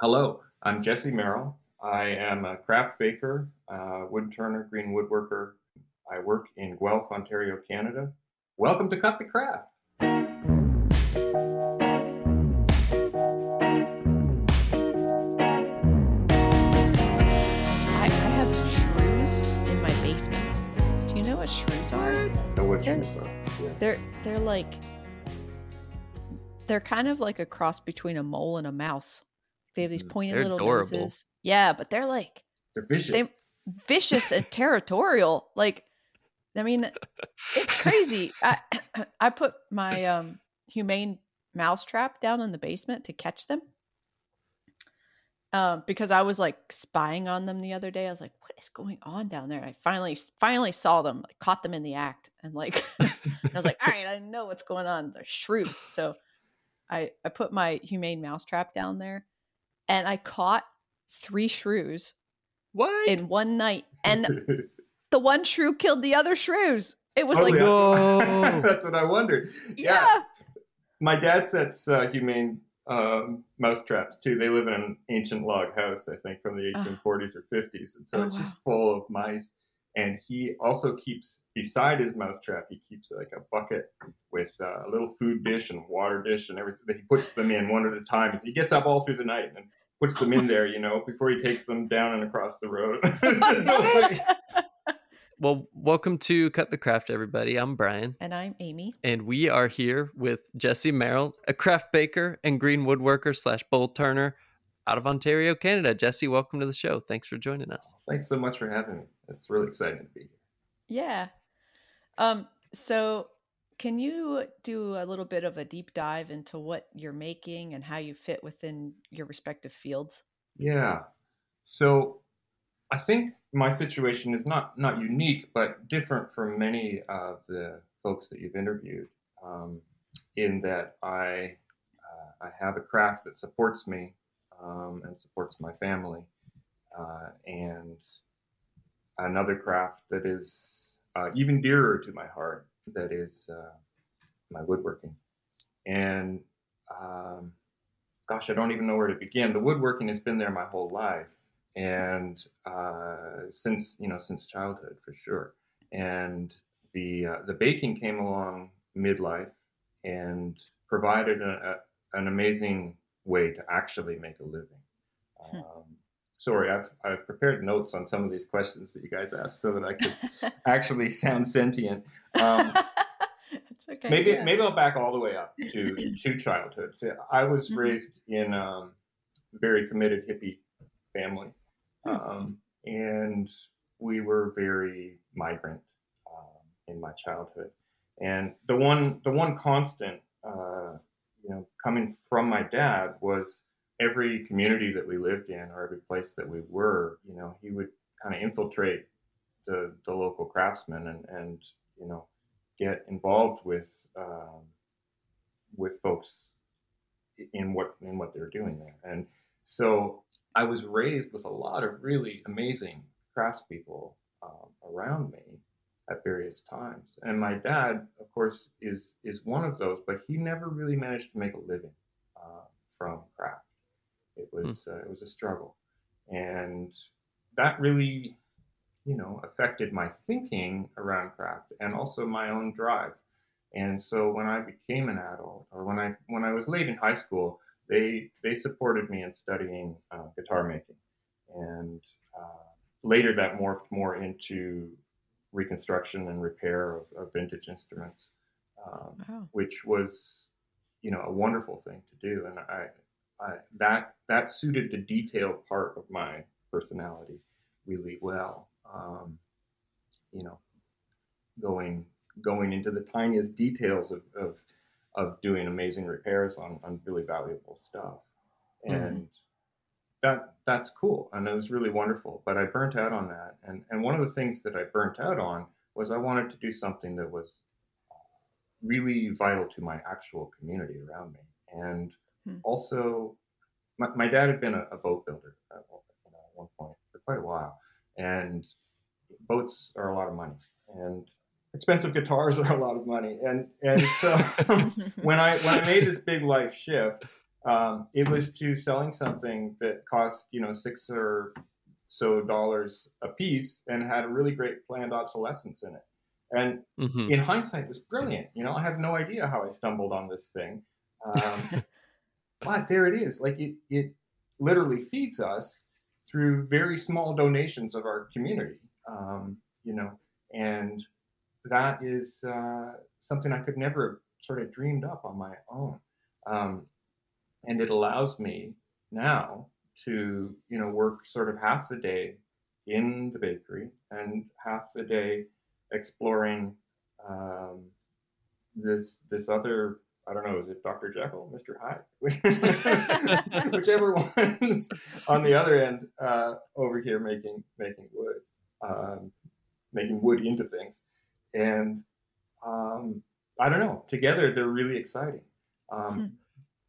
Hello, I'm Jesse Merrill. I am a craft baker, uh, wood turner, green woodworker. I work in Guelph, Ontario, Canada. Welcome to Cut the Craft. I, I have shrews in my basement. Do you know what shrews are? Know what They're- about? Yeah. They're they're like they're kind of like a cross between a mole and a mouse. They have these Mm, pointy they're little adorable. noses. Yeah, but they're like They're vicious. they vicious and territorial. Like, I mean, it's crazy. I I put my um humane mouse trap down in the basement to catch them. Um, because I was like spying on them the other day. I was like, "What is going on down there?" I finally finally saw them, like, caught them in the act, and like I was like, "All right, I know what's going on." They're shrews. So I I put my humane mouse trap down there, and I caught three shrews What? in one night, and the one shrew killed the other shrews. It was Oh, like, yeah. No. That's what I wondered. yeah. My dad sets uh, humane um, mouse traps too. They live in an ancient log house, I think, from the Ah. 1840s or 50s, and so Oh, it's just full of mice. And he also keeps beside his mouse trap. He keeps like a bucket with uh, a little food dish and water dish and everything. That he puts them in one at a time. He gets up all through the night and puts them in there, you know, before he takes them down and across the road. well, welcome to Cut the Craft, everybody. I'm Brian, and I'm Amy. and we are here with Jesse Merrill, a craft baker and green woodworker slash bowl turner out of Ontario, Canada. Jesse, welcome to the show. Thanks for joining us. Thanks so much for having me. It's really exciting to be here. Yeah. Um. So, can you do a little bit of a deep dive into what you're making and how you fit within your respective fields? Yeah. So I think my situation is not not unique, but different from many of the folks that you've interviewed, um, in that I uh, I have a craft that supports me um, and supports my family, uh, and another craft that is uh, even dearer to my heart that is uh, my woodworking, and um, gosh, I don't even know where to begin. The woodworking has been there my whole life, and uh, since you know since childhood for sure. And the uh, the baking came along midlife and provided a, a, an amazing way to actually make a living. Hmm. Um, sorry, I've I've prepared notes on some of these questions that you guys asked so that I could actually sound sentient. Um, it's okay. maybe yeah. maybe I'll back all the way up to to childhood. So I was Mhm. raised in um, a very committed hippie family, Hmm. um, and we were very migrant um, in my childhood. And the one the one constant, uh, you know, coming from my dad was every community that we lived in or every place that we were, you know, he would kind of infiltrate the the local craftsmen and and you know get involved with um, with folks in what in what they're doing there. And so I was raised with a lot of really amazing craftspeople um, around me at various times. And my dad, of course, is is one of those, but he never really managed to make a living uh, from craft. It was uh, it was a struggle, and that really, you know, affected my thinking around craft and also my own drive. And so when I became an adult, or when I when I was late in high school, they they supported me in studying uh, guitar making, and uh, later that morphed more into reconstruction and repair of, of vintage instruments, um, Wow. which was you know a wonderful thing to do, and I, I that that suited the detailed part of my personality really well. Um, you know, going going into the tiniest details of, of of doing amazing repairs on, on really valuable stuff. And that that's cool and it was really wonderful. But I burnt out on that. And and one of the things that I burnt out on was I wanted to do something that was really vital to my actual community around me. And Hmm. also my, my dad had been a, a boat builder at, one- you know, at one point for quite a while. And boats are a lot of money. And expensive guitars are a lot of money. And and so when I when I made this big life shift, Um, it was to selling something that cost you know six or so dollars a piece and had a really great planned obsolescence in it. And Mhm. in hindsight, it was brilliant. You know, I have no idea how I stumbled on this thing, um, but there it is. Like it, it literally feeds us through very small donations of our community. Um, you know, and that is uh, something I could never have sort of dreamed up on my own. Um, and it allows me now to, you know, work sort of half the day in the bakery and half the day exploring um, this this other I don't know is it Dr. Jekyll, Mr. Hyde, whichever one's on the other end uh, over here making making wood, um, making wood into things, and um, I don't know. Together they're really exciting. Um, Hmm.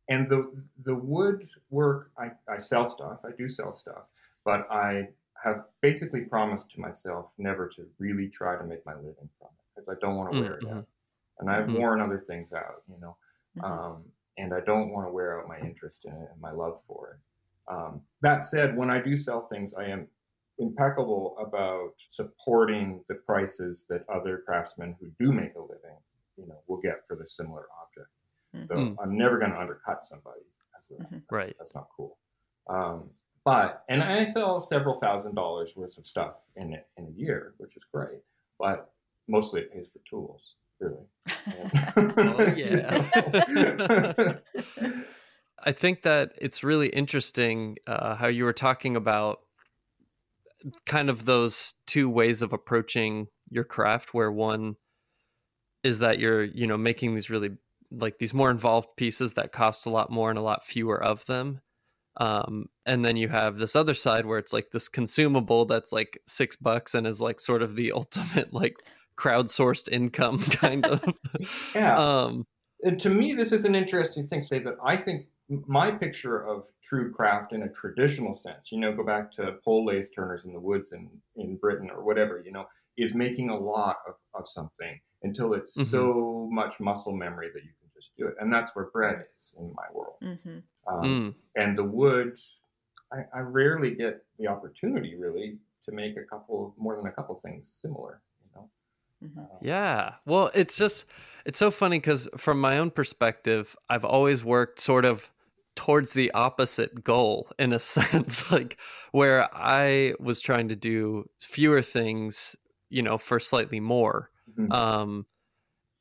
And the the wood work, I, I sell stuff. I do sell stuff, but I have basically promised to myself never to really try to make my living from it because I don't want to wear it Mhm. out. And I've Mhm. worn other things out, you know, Mhm. um, and I don't want to wear out my interest in it and my love for it. Um, that said, when I do sell things, I am impeccable about supporting the prices that other craftsmen who do make a living, you know, will get for the similar object. So Mhm. I'm never going to undercut somebody. That's, Mhm. that's, Right. That's not cool. Um, but and I sell several thousand dollars worth of stuff in it in a year, which is great. But mostly it pays for tools, really. Oh, yeah. I think that it's really interesting uh, how you were talking about kind of those two ways of approaching your craft, where one is that you're, you know, making these really like these more involved pieces that cost a lot more and a lot fewer of them. Um, and then you have this other side where it's like this consumable that's like six bucks and is like sort of the ultimate like crowdsourced income kind of. yeah. um, and to me, this is an interesting thing. Say that I think my picture of true craft in a traditional sense, you know, go back to pole lathe turners in the woods in, in Britain or whatever, you know, is making a lot of, of something until it's Mhm. so much muscle memory that you just do it. And that's where bread is in my world. Mhm. Um, mm, And the wood, I, I rarely get the opportunity really to make a couple, more than a couple things similar, you know. Mhm. Um, Yeah. Well, it's just it's so funny cuz from my own perspective, I've always worked sort of towards the opposite goal in a sense like where I was trying to do fewer things, you know, for slightly more. Mhm. Um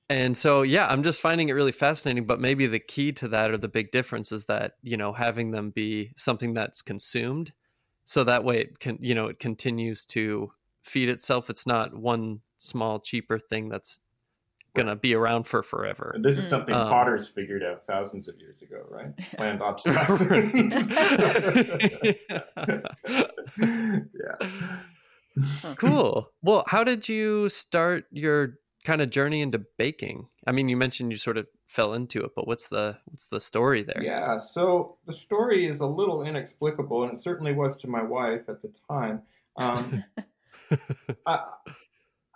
and so yeah, I'm just finding it really fascinating, but maybe the key to that or the big difference is that, you know, having them be something that's consumed so that way it can, you know, it continues to feed itself. It's not one small cheaper thing that's going to be around for forever. And this is something Um, potters figured out thousands of years ago, right? Planned obsolescence. yeah. cool. Well, how did you start your kind of journey into baking? I mean, you mentioned you sort of fell into it, but what's the what's the story there? Yeah, so the story is a little inexplicable, and it certainly was to my wife at the time. Um, I,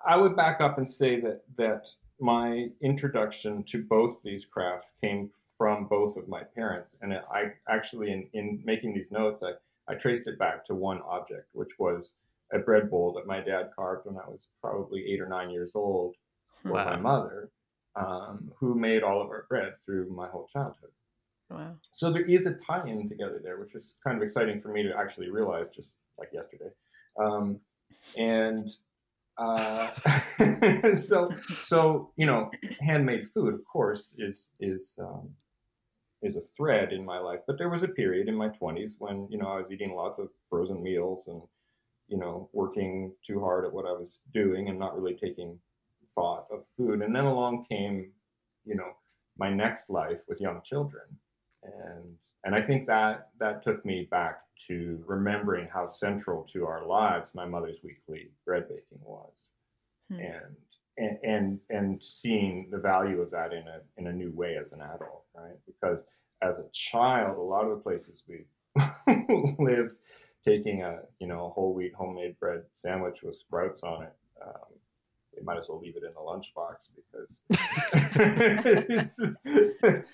I would back up and say that that my introduction to both these crafts came from both of my parents, and I actually, in, in making these notes, I, I traced it back to one object, which was a bread bowl that my dad carved when I was probably eight or nine years old for my mother, um, who made all of our bread through my whole childhood. Wow. So there is a tie-in together there, which is kind of exciting for me to actually realize just like yesterday. Um, and uh, so, so you know, handmade food, of course, is is um, is a thread in my life. But there was a period in my twenties when you know I was eating lots of frozen meals and you know working too hard at what I was doing and not really taking thought of food. And then along came, you know, my next life with young children and and I think that that took me back to remembering how central to our lives my mother's weekly bread baking was, Hmm. and and and and seeing the value of that in a in a new way as an adult, right? Because as a child, a lot of the places we lived, taking a you know a whole wheat homemade bread sandwich with sprouts on it. Um, they might as well leave it in the lunchbox because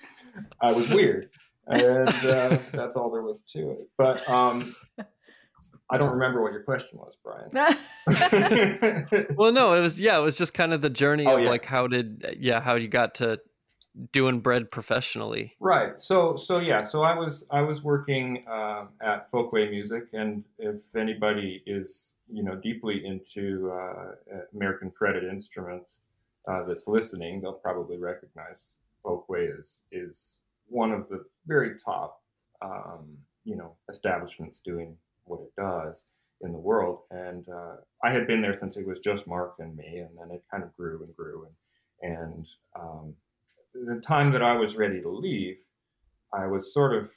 I was weird. and uh, that's all there was to it. But um, I don't remember what your question was, Brian. well, no, it was yeah, it was just kind of the journey Oh, of yeah. like how did yeah how you got to doing bread professionally. Right. So so yeah. So I was I was working um, at Folkway Music, and if anybody is you know deeply into uh, American fretted instruments uh, that's listening, they'll probably recognize Folkway is is one of the very top um, you know establishments doing what it does in the world. And uh, I had been there since it was just Mark and me, and then it kind of grew and grew and and um, the time that I was ready to leave, I was sort of.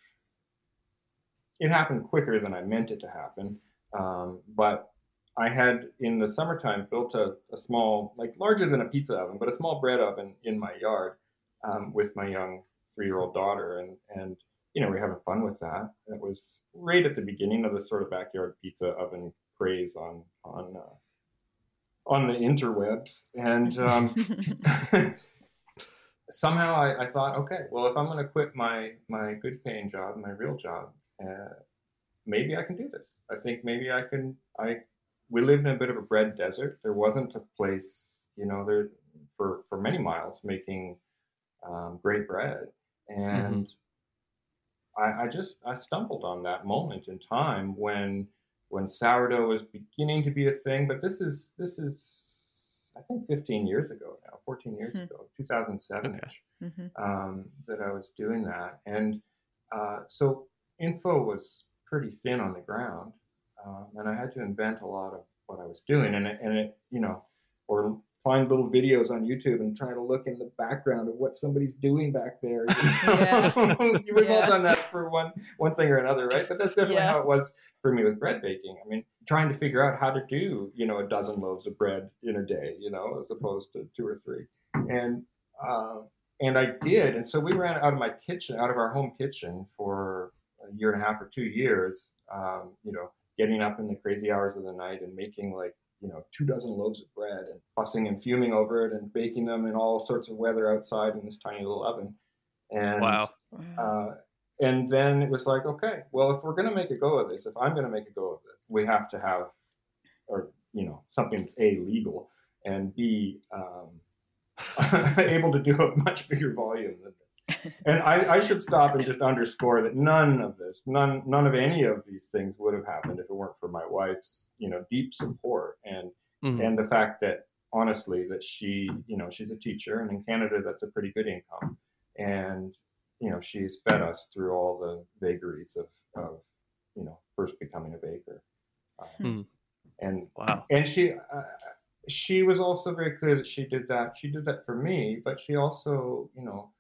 It happened quicker than I meant it to happen, um, but I had in the summertime built a, a small, like larger than a pizza oven, but a small bread oven in my yard um, with my young three-year-old daughter, and and you know we were having fun with that. It was right at the beginning of the sort of backyard pizza oven craze on on uh, on the interwebs, and. Um, somehow I, I thought, okay, well, if I'm going to quit my my good paying job, my real job, uh, maybe I can do this. I think maybe I can. I we lived in a bit of a bread desert. There wasn't a place, you know, there for for many miles making um, great bread, and I, I just I stumbled on that moment in time when when sourdough was beginning to be a thing. But this is this is I think 15 years ago now, 14 years Hmm. ago, 2007 Okay. Mhm. um, that I was doing that. And uh, so info was pretty thin on the ground. Um, and I had to invent a lot of what I was doing. And it, and it, you know, or find little videos on YouTube and try to look in the background of what somebody's doing back there. You know? We've all done that for one one thing or another, right? But that's definitely Yeah. how it was for me with bread baking. I mean, trying to figure out how to do, you know, a dozen loaves of bread in a day, you know, as opposed to two or three. And uh, and I did. And so we ran out of my kitchen, out of our home kitchen for a year and a half or two years, um, you know, getting up in the crazy hours of the night and making like, you know, two dozen loaves of bread and fussing and fuming over it and baking them in all sorts of weather outside in this tiny little oven. And Wow. Wow. uh, and then it was like, okay, well, if we're going to make a go of this, if I'm going to make a go of this, we have to have, or you know, something that's a legal and b um, able to do a much bigger volume than this. And I, I should stop and just underscore that none of this, none, none of any of these things would have happened if it weren't for my wife's, you know, deep support and Mhm. and the fact that honestly that she you know she's a teacher and in canada that's a pretty good income and you know she's fed us through all the vagaries of, of you know first becoming a baker um, Hmm. and Wow. and she uh, she was also very clear that she did that she did that for me but she also you know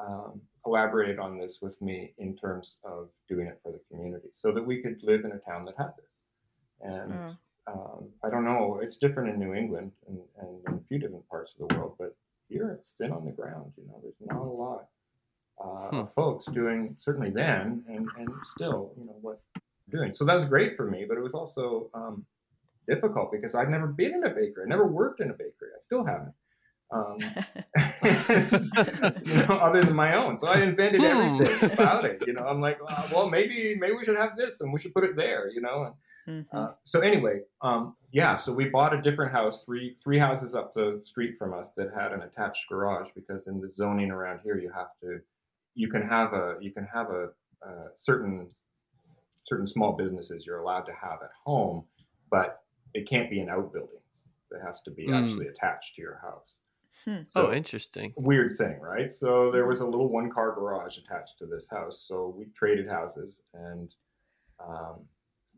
um, collaborated on this with me in terms of doing it for the community so that we could live in a town that had this and Wow. um, I don't know. It's different in New England and, and in a few different parts of the world, but here it's thin on the ground. You know, there's not a lot uh, Hmm. of folks doing certainly then and, and still, you know, what doing. So that was great for me, but it was also um, difficult because I'd never been in a bakery. I never worked in a bakery. I still haven't. Um, you know, other than my own. So I invented Hmm. everything about it. You know, I'm like, well, maybe maybe we should have this and we should put it there. You know, and Mhm. uh, so anyway, um, yeah, so we bought a different house, three three houses up the street from us that had an attached garage because in the zoning around here you have to, you can have a you can have a, uh certain certain small businesses you're allowed to have at home, but it can't be in outbuildings. It has to be Mm. actually attached to your house. Hmm. So oh, interesting. weird thing, right? So there was a little one car garage attached to this house. So we traded houses and um,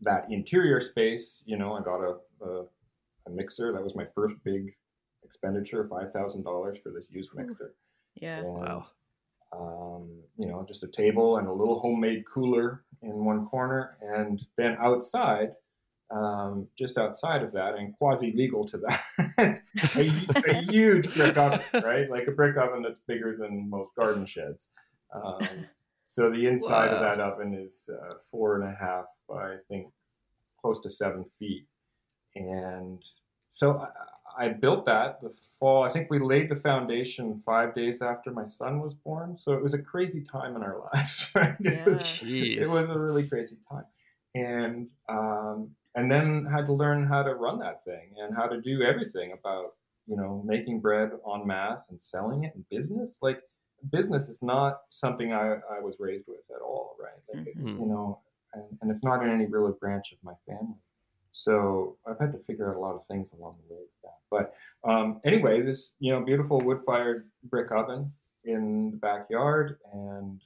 that interior space, you know, I got a, a, a mixer. That was my first big expenditure, $5,000 for this used Ooh. mixer. Yeah. And, Wow. Um, you know, just a table and a little homemade cooler in one corner. And then outside, um, just outside of that and quasi legal to that, a, a huge brick oven, right? Like a brick oven that's bigger than most garden sheds. Um, so the inside of that oven is uh, four and a half by I think close to seven feet, and so I built that the fall. I think we laid the foundation five days after my son was born. So it was a crazy time in our lives. Right? Yeah. It was Jeez. it was a really crazy time, and um, and then had to learn how to run that thing and how to do everything about you know making bread en masse and selling it in business. Like business is not something I, I was raised with at all. Right? Like, it- Mhm. you know, and, and it's not in any real branch of my family. So I've had to figure out a lot of things along the way with that. But um, anyway, this you know beautiful wood-fired brick oven in the backyard, and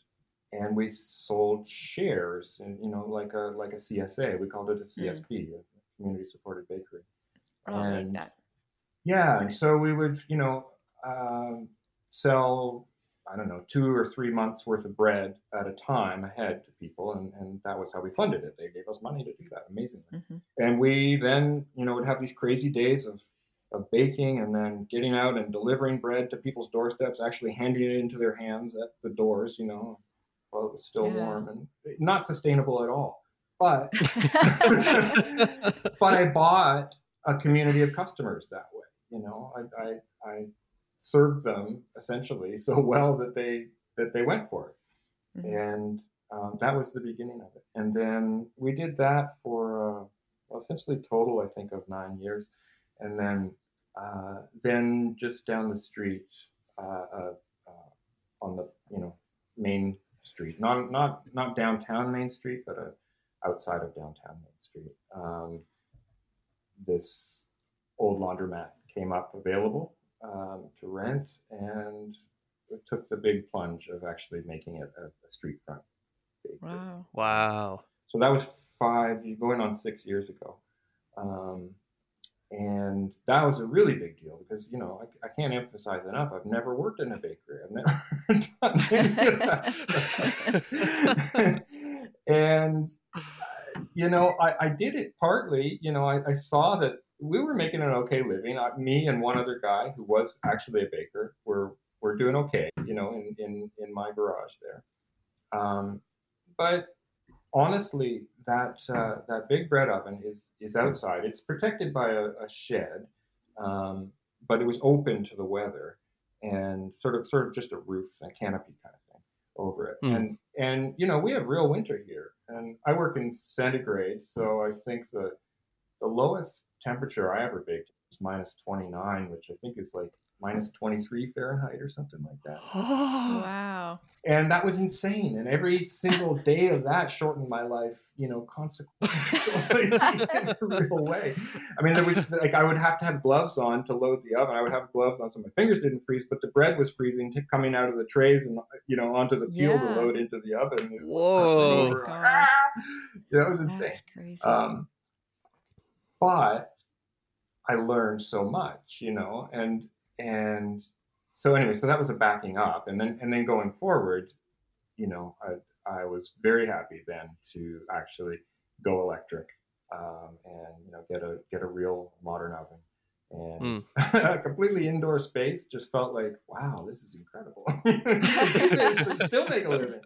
and we sold shares, and you know like a like a CSA. We called it a CSB, a community-supported bakery. Oh, I like that. Yeah, and so we would, you know, um, sell, I don't know, two or three months worth of bread at a time ahead to people, and, and that was how we funded it. They gave us money to do that, amazingly. hmm And we then, you know, would have these crazy days of, of baking and then getting out and delivering bread to people's doorsteps, actually handing it into their hands at the doors, you know, while it was still Yeah. warm and not sustainable at all. But but I bought a community of customers that way. You know, I, I, I served them essentially so well that they that they went for it, Mhm. and um, that was the beginning of it. And then we did that for uh, well, essentially total, I think, of nine years, and then uh, then just down the street uh, uh, uh, on the you know main street, not not not downtown Main Street, but uh, outside of downtown Main Street. Um, this old laundromat came up available um, to rent, and it took the big plunge of actually making it a, a street front. Wow. wow. So that was five, you going on six years ago. Um, and that was a really big deal because, you know, I, I can't emphasize enough. I've never worked in a bakery. I've never and, you know, I, I did it partly, you know, I, I saw that we were making an okay living. I, me and one other guy who was actually a baker were, were doing okay, you know, in, in, in my garage there. Um, but honestly, that uh, that big bread oven is is outside. It's protected by a, a shed, um, but it was open to the weather and sort of sort of just a roof, a canopy kind of thing over it. Hmm. And and you know we have real winter here, and I work in centigrade, so I think the the lowest temperature I ever baked was minus twenty nine, which I think is like minus twenty three Fahrenheit or something like that Wow. and that was insane and every single day of that shortened my life you know consequently in a real way i mean there was like i would have to have gloves on to load the oven i would have gloves on so my fingers didn't freeze but the bread was freezing t- coming out of the trays and you know onto the peel Yeah. to load into the oven It was like Whoa. crusting over, like, "Ah!" Yeah, that was insane That's crazy. um, but I learned so much, you know, and and so anyway, so that was a backing up, and then and then going forward, you know, I I was very happy then to actually go electric um, and you know get a get a real modern oven. And a completely indoor space just felt like, wow, this is incredible. Still make a living,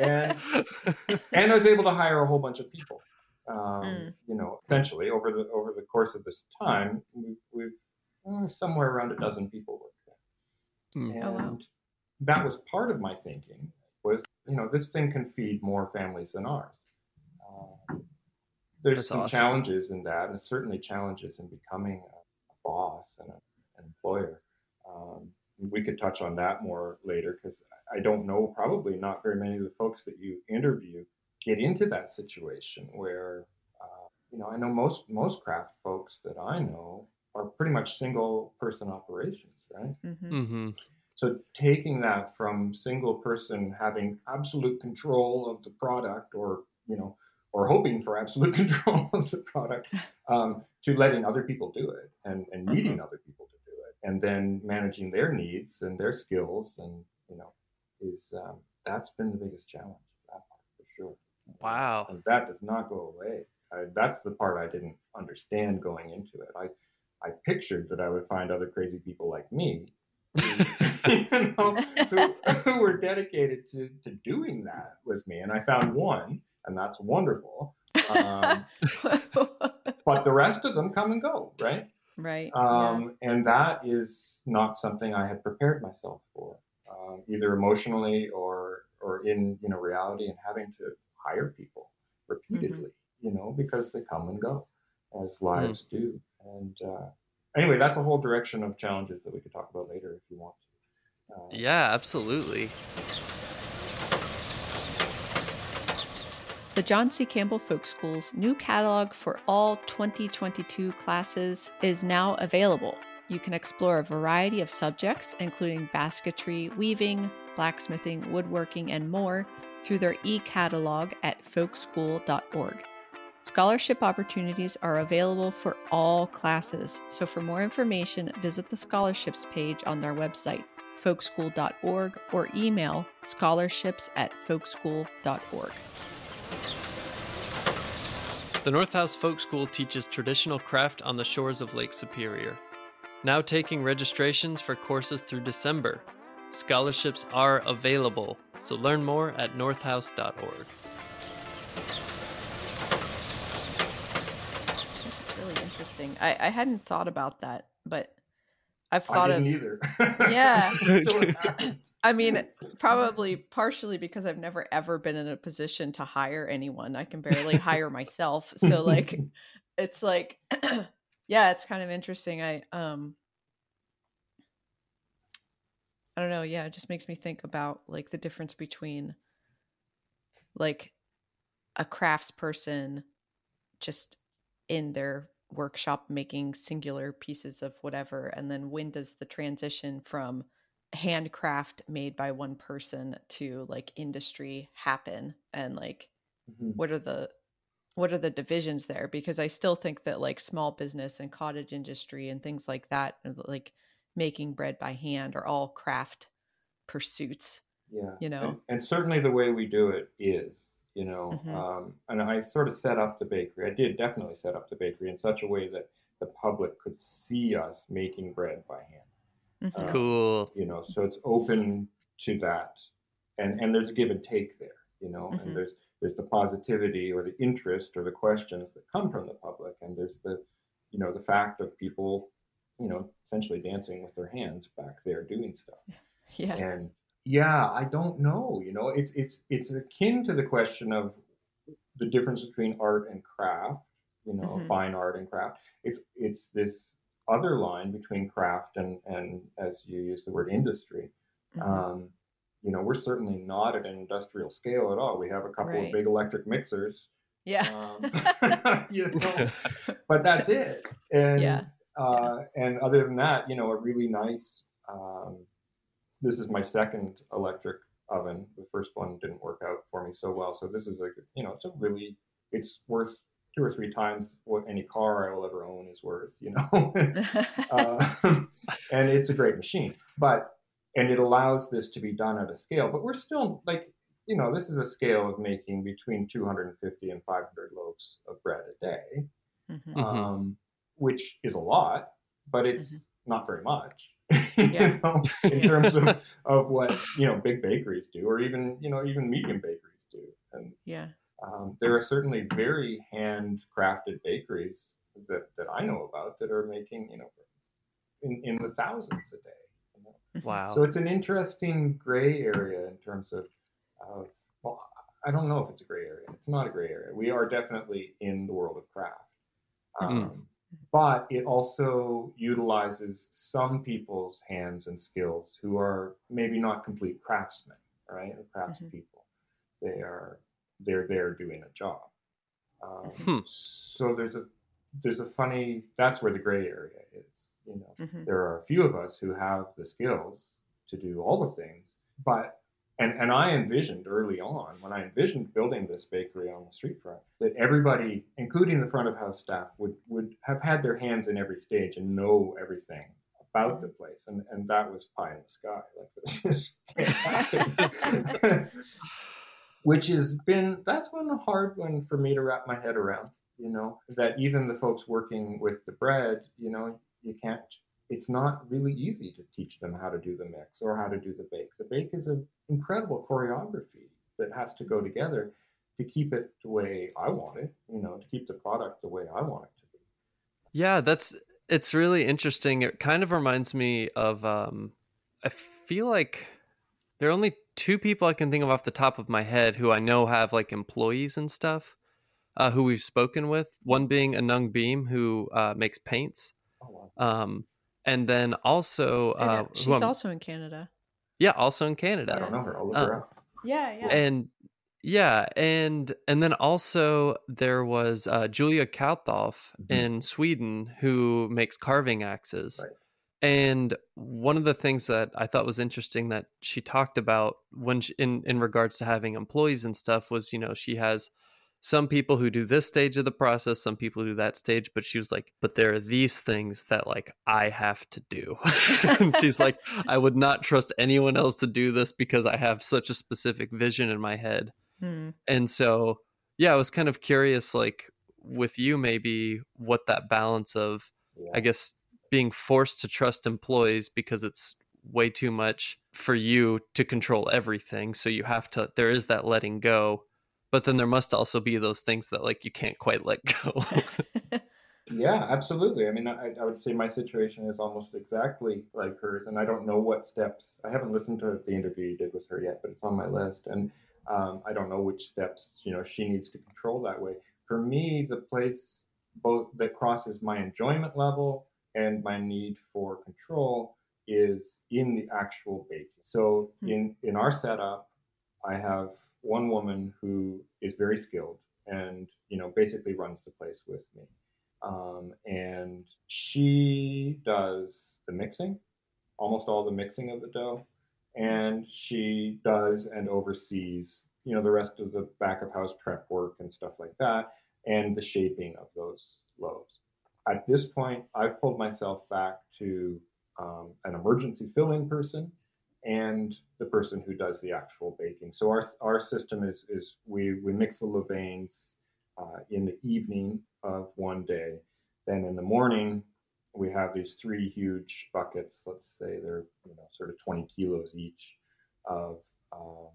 and and I was able to hire a whole bunch of people. Um, Mm. You know, essentially over the over the course of this time, we've, we've uh, somewhere around a dozen people work there, Mm. and Oh, wow. that was part of my thinking. Was you know this thing can feed more families than ours. Uh, there's That's some awesome. challenges in that, and certainly challenges in becoming a, a boss and a, an employer. Um, we could touch on that more later because I don't know, probably not very many of the folks that you interview get into that situation where, uh, you know, I know most most craft folks that I know are pretty much single person operations, right? hmm hmm So taking that from single person having absolute control of the product, or you know, or hoping for absolute control of the product, um, to letting other people do it and, and needing other people to do it, and then managing their needs and their skills, and you know, is um, that's been the biggest challenge. That part for sure. Wow. And that does not go away. I, that's the part I didn't understand going into it. I, I pictured that I would find other crazy people like me, you know, who, who were dedicated to, to doing that with me. And I found one, and that's wonderful. Um, but the rest of them come and go, right? Right. Um, yeah. And that is not something I had prepared myself for, um, either emotionally or or in you know reality, and having to hire people repeatedly, mm-hmm. you know, because they come and go as lives mm. do. And uh, anyway, that's a whole direction of challenges that we could talk about later if you want. Uh, yeah, absolutely. The John C. Campbell Folk School's new catalog for all 2022 classes is now available. You can explore a variety of subjects, including basketry, weaving, blacksmithing, woodworking, and more, through their e catalog at folkschool.org. Scholarship opportunities are available for all classes, so for more information, visit the scholarships page on their website, folkschool.org, or email scholarships at folkschool.org. The North House Folk School teaches traditional craft on the shores of Lake Superior. Now taking registrations for courses through December. Scholarships are available, so learn more at northhouse.org. That's really interesting. I, I hadn't thought about that, but I've thought I of either. Yeah. I mean, probably partially because I've never ever been in a position to hire anyone. I can barely hire myself. So like it's like yeah, it's kind of interesting. I um I don't know, yeah, it just makes me think about like the difference between like a crafts person just in their workshop making singular pieces of whatever and then when does the transition from handcraft made by one person to like industry happen? And like mm-hmm. what are the what are the divisions there? Because i still think that like small business and cottage industry and things like that like making bread by hand are all craft pursuits yeah you know? and, and certainly the way we do it is you know mm-hmm. um, and i sort of set up the bakery i did definitely set up the bakery in such a way that the public could see us making bread by hand mm-hmm. um, cool you know so it's open to that and and there's a give and take there you know mm-hmm. and there's there's the positivity or the interest or the questions that come from the public and there's the you know the fact of people you know essentially dancing with their hands back there doing stuff yeah and yeah, I don't know. You know, it's it's it's akin to the question of the difference between art and craft. You know, mm-hmm. fine art and craft. It's it's this other line between craft and and as you use the word industry. Mm-hmm. Um, you know, we're certainly not at an industrial scale at all. We have a couple right. of big electric mixers. Yeah. Um, you know, but that's it. And yeah. Uh, yeah. and other than that, you know, a really nice um, this is my second electric oven. The first one didn't work out for me so well. So this is like, you know, it's a really, it's worth two or three times what any car I will ever own is worth, you know? uh, and it's a great machine, but, and it allows this to be done at a scale, but we're still like, you know, this is a scale of making between 250 and 500 loaves of bread a day, mm-hmm. um, which is a lot, but it's mm-hmm. not very much. Yeah. know, in terms of, of what you know big bakeries do, or even you know even medium bakeries do. And yeah, um, there are certainly very handcrafted bakeries that, that I know about that are making you know in, in the thousands a day. You know? Mm-hmm. Wow! So it's an interesting gray area in terms of, of well, I don't know if it's a gray area. It's not a gray area. We are definitely in the world of craft. Mm-hmm. Um, mm-hmm but it also utilizes some people's hands and skills who are maybe not complete craftsmen, right? Or craftspeople. Mm-hmm. They are they're there doing a job. Um, hmm. So there's a there's a funny that's where the gray area is. You know, mm-hmm. there are a few of us who have the skills to do all the things, but and and I envisioned early on when I envisioned building this bakery on the street front that everybody, including the front of house staff, would would have had their hands in every stage and know everything about the place, and and that was pie in the sky, like this, which has been that's been a hard one for me to wrap my head around. You know that even the folks working with the bread, you know, you can't it's not really easy to teach them how to do the mix or how to do the bake. The bake is an incredible choreography that has to go together to keep it the way I want it, you know, to keep the product the way I want it to be. Yeah, that's it's really interesting. It kind of reminds me of um I feel like there are only two people I can think of off the top of my head who I know have like employees and stuff uh, who we've spoken with. One being Anong Beam, who uh, makes paints. Oh, Um, and then also, uh, she's I'm- also in Canada. yeah, also in Canada. I don't know her. I'll look Uh, her up. Yeah, yeah. And yeah, and and then also there was uh, Julia Kauthoff Mhm. in Sweden who makes carving axes. Right. And one of the things that I thought was interesting that she talked about when she, in in regards to having employees and stuff was, you know, she has some people who do this stage of the process, some people do that stage, but she was like, but there are these things that like I have to do. and she's like, I would not trust anyone else to do this because I have such a specific vision in my head. Hmm. And so, yeah, I was kind of curious, like with you, maybe what that balance of, Yeah. I guess, being forced to trust employees because it's way too much for you to control everything. So you have to, there is that letting go. But then there must also be those things that like you can't quite let go. Yeah, absolutely. I mean, I, I would say my situation is almost exactly like hers, and I don't know what steps. I haven't listened to the interview you did with her yet, but it's on my list, and um, I don't know which steps you know she needs to control that way. For me, the place both that crosses my enjoyment level and my need for control is in the actual baking. So Hmm. in in our setup, I have one woman who is very skilled and you know basically runs the place with me um, and she does the mixing, almost all the mixing of the dough, and she does and oversees, you know, the rest of the back of house prep work and stuff like that, and the shaping of those loaves. At this point, I've pulled myself back to um, an emergency fill-in person and the person who does the actual baking. So our our system is is we we mix the levains uh, in the evening of one day. Then in the morning, we have these three huge buckets. Let's say they're you know sort of 20 kilos each of um,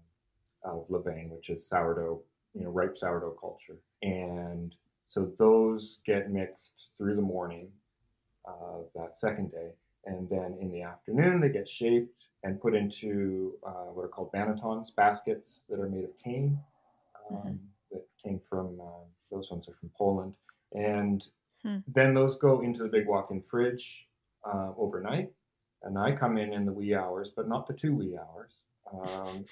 of levain, which is sourdough, you know, ripe sourdough culture. And so those get mixed through the morning of that second day. And then in the afternoon, they get shaped and put into uh, what are called bannetons, baskets that are made of cane um, Mhm. that came from, uh, those ones are from Poland. And Hmm. then those go into the big walk in fridge uh, overnight. And I come in in the wee hours, but not the two wee hours, um,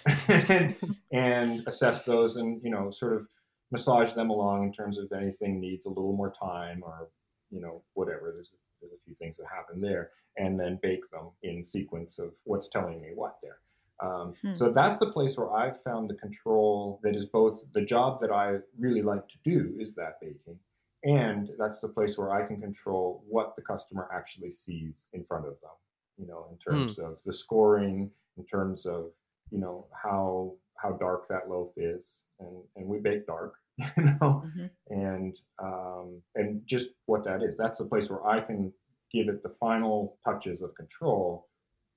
and, and assess those and, you know, sort of massage them along in terms of anything needs a little more time or, you know, whatever. There's, there's a few things that happen there. And then bake them in sequence of what's telling me what there. Um, Hmm. So that's the place where I've found the control that is both the job that I really like to do is that baking, and that's the place where I can control what the customer actually sees in front of them. You know, in terms of the scoring, in terms of you know how how dark that loaf is, and and we bake dark, you know, Mhm. and um, and just what that is. That's the place where I can give it the final touches of control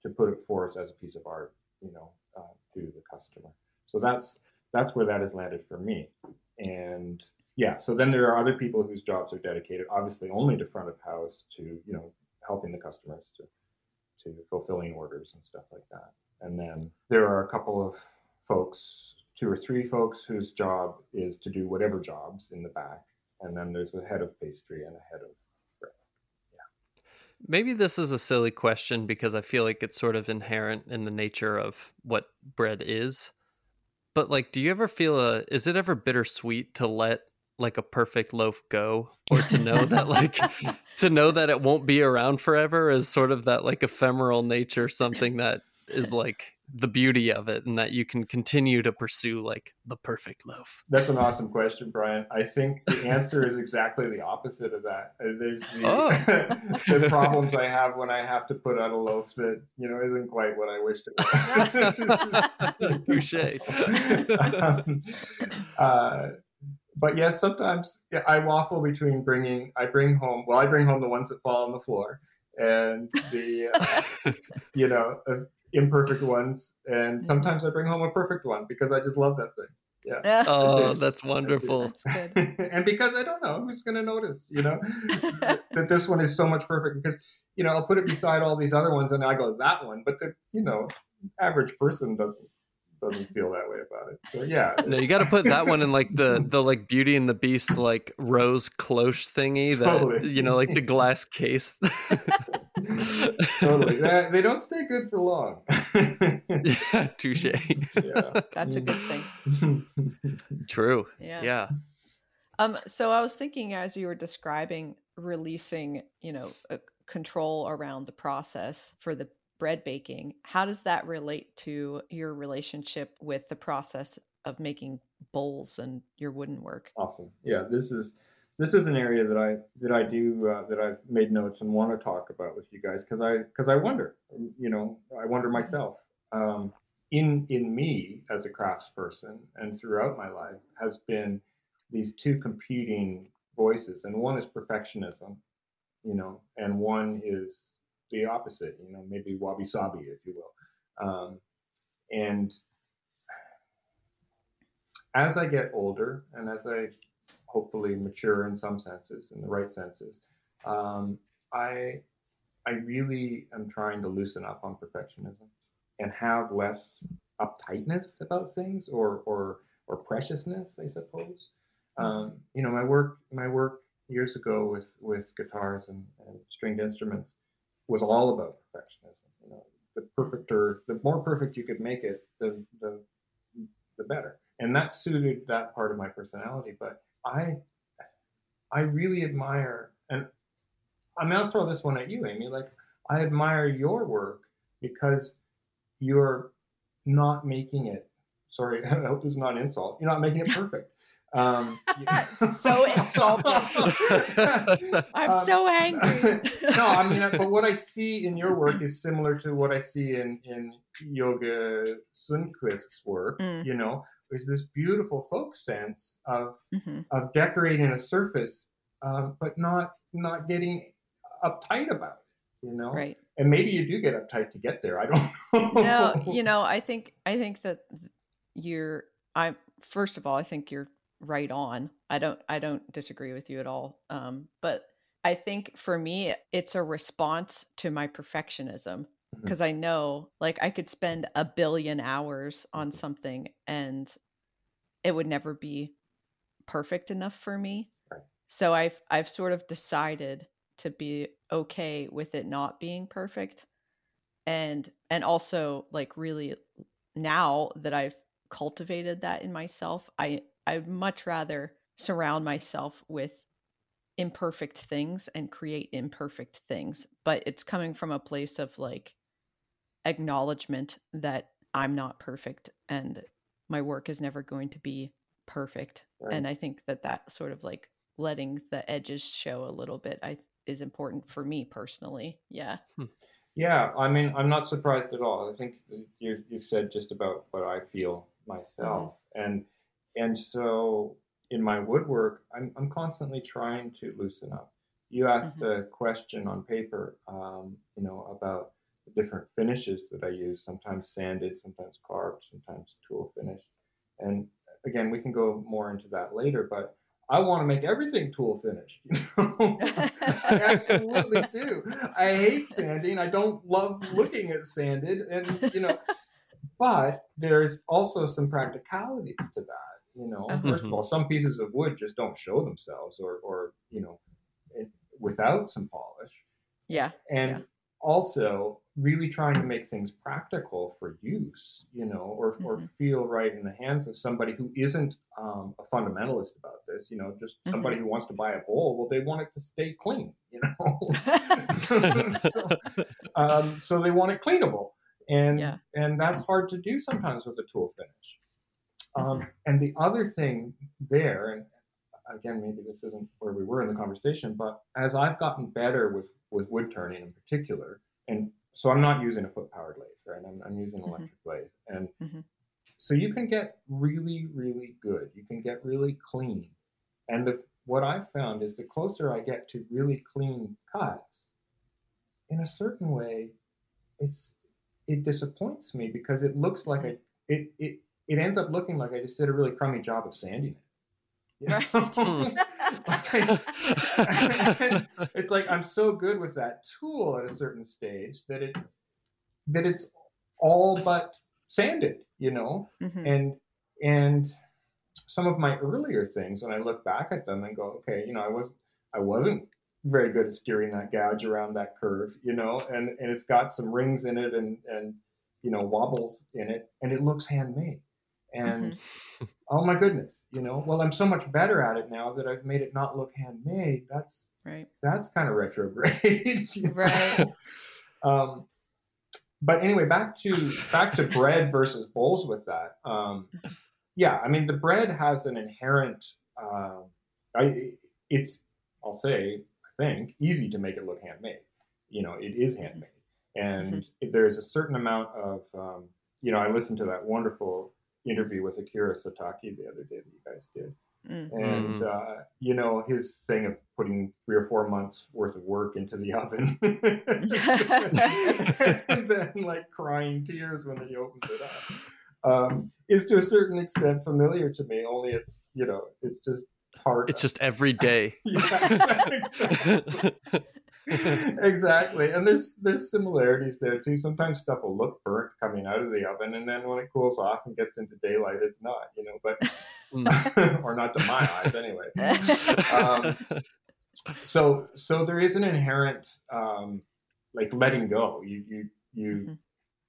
to put it forth as a piece of art, you know, uh, to the customer. So that's that's where that has landed for me. And yeah, so then there are other people whose jobs are dedicated, obviously only to front of house, to you know, helping the customers to to fulfilling orders and stuff like that. And then there are a couple of folks, two or three folks, whose job is to do whatever jobs in the back. And then there's a head of pastry and a head of bread. Yeah. Maybe this is a silly question because I feel like it's sort of inherent in the nature of what bread is. But like, do you ever feel a? Is it ever bittersweet to let like a perfect loaf go, or to know that like to know that it won't be around forever? Is sort of that like ephemeral nature something that is like the beauty of it, and that you can continue to pursue like the perfect loaf. That's an awesome question, Brian. I think the answer is exactly the opposite of that. There's the, Oh. the problems I have when I have to put out a loaf that you know isn't quite what I wished it was. Touche. um, uh, but yes, sometimes I waffle between bringing. I bring home. Well, I bring home the ones that fall on the floor, and the uh, you know uh, imperfect ones, and sometimes I bring home a perfect one because I just love that thing. Yeah. Oh, that's wonderful. That's good. and because I don't know who's going to notice, you know, that this one is so much perfect because, you know, I'll put it beside all these other ones and I go, that one. But the, you know, average person doesn't doesn't feel that way about it. So yeah. No, you got to put that one in like the the like Beauty and the Beast like rose cloche thingy that Totally. you know like the glass case. totally. They, they don't stay good for long. yeah, touche. yeah. That's a good thing. True. Yeah. Yeah. Um, so I was thinking as you were describing releasing, you know, a control around the process for the bread baking, how does that relate to your relationship with the process of making bowls and your wooden work? Awesome. Yeah, this is this is an area that I that I do uh, that I've made notes and want to talk about with you guys because I because I wonder, you know, I wonder myself. Um, in in me as a craftsperson and throughout my life has been these two competing voices, and one is perfectionism, you know, and one is the opposite, you know, maybe wabi sabi, if you will. Um, and as I get older and as I hopefully mature in some senses, in the right senses, um, I I really am trying to loosen up on perfectionism and have less uptightness about things or or or preciousness, I suppose. Um, you know, my work my work years ago with with guitars and, and stringed instruments was all about perfectionism. You know, the perfecter, the more perfect you could make it, the the the better. And that suited that part of my personality. But I I really admire and I'm gonna throw this one at you, Amy. Like I admire your work because you're not making it sorry, I hope this is not an insult. You're not making it perfect. Um, So insulting. I'm Um, so angry. no, I mean, but what I see in your work is similar to what I see in in Jögge Sundqvist's work. Mm. You know, is this beautiful folk sense of Mhm. of decorating a surface, um, but not not getting uptight about it. You know, Right. and maybe you do get uptight to get there. I don't know. no you know i think i think that you're i first of all i think you're right on i don't i don't disagree with you at all um but i think for me it's a response to my perfectionism Mm-hmm. Because i know like i could spend a billion hours on mm-hmm. something and it would never be perfect enough for me. Right. so i've i've sort of decided to be okay with it not being perfect and and also like really now that I've cultivated that in myself, I I'd much rather surround myself with imperfect things and create imperfect things, but it's coming from a place of like acknowledgement that I'm not perfect and my work is never going to be perfect. Right. And I think that that sort of like letting the edges show a little bit I is important for me personally. Yeah. Hmm. Yeah, I mean, I'm not surprised at all. I think that you've said just about what I feel myself, mm-hmm. and and so in my woodwork, I'm I'm constantly trying to loosen up. You asked mm-hmm. a question on paper, um, you know, about the different finishes that I use. Sometimes sanded, sometimes carved, sometimes tool finished, and again, we can go more into that later. But I want to make everything tool finished. You know? I absolutely do. I hate sanding. I don't love looking at sanded, and you know, but there's also some practicalities to that. You know, Uh-huh. first of all, some pieces of wood just don't show themselves, or, or you know, it, without some polish, Yeah. and Yeah. Also really trying to make things practical for use. You know, or or Mhm. feel right in the hands of somebody who isn't um, a fundamentalist about this. You know, just Mm-hmm. somebody who wants to buy a bowl. Well, they want it to stay clean. You know. so, um, so they want it cleanable, and Yeah. and that's hard to do sometimes with a tool finish. Um, and the other thing there, and again, maybe this isn't where we were in the conversation, but as I've gotten better with with wood turning in particular, and so I'm not using a foot powered lathe, right? I'm, I'm using an Mhm. electric lathe, and Mhm. so you can get really, really good. You can get really clean, and the, what I've found is the closer I get to really clean cuts, in a certain way, it's it disappoints me because it looks like a it it it ends up looking like I just did a really crummy job of sanding it. You know? it's like I'm so good with that tool at a certain stage that it's that it's all but sanded, you know, Mhm. and and some of my earlier things when I look back at them and go, okay, you know, I was I wasn't very good at steering that gouge around that curve, you know, and and it's got some rings in it and and you know wobbles in it, and it looks handmade. And oh my goodness, you know, well I'm so much better at it now that I've made it not look handmade. That's right. that's kind of retrograde? Right. Um, but anyway, back to back to bread versus bowls with that. Um, yeah, I mean the bread has an inherent. Uh, I it's I'll say I think easy to make it look handmade. You know, it is handmade, and there's a certain amount of um, you know. I listened to that wonderful interview with Akira Satake the other day that you guys did, Mm. and uh, you know his thing of putting three or four months worth of work into the oven and then like crying tears when he opens it up um, is to a certain extent familiar to me only it's you know it's just part it's just every day. yeah, exactly. exactly and there's there's similarities there too sometimes stuff will look burnt coming out of the oven and then when it cools off and gets into daylight it's not you know but Mm. or not to my eyes anyway um, so so there is an inherent um, like letting go you you you Mhm.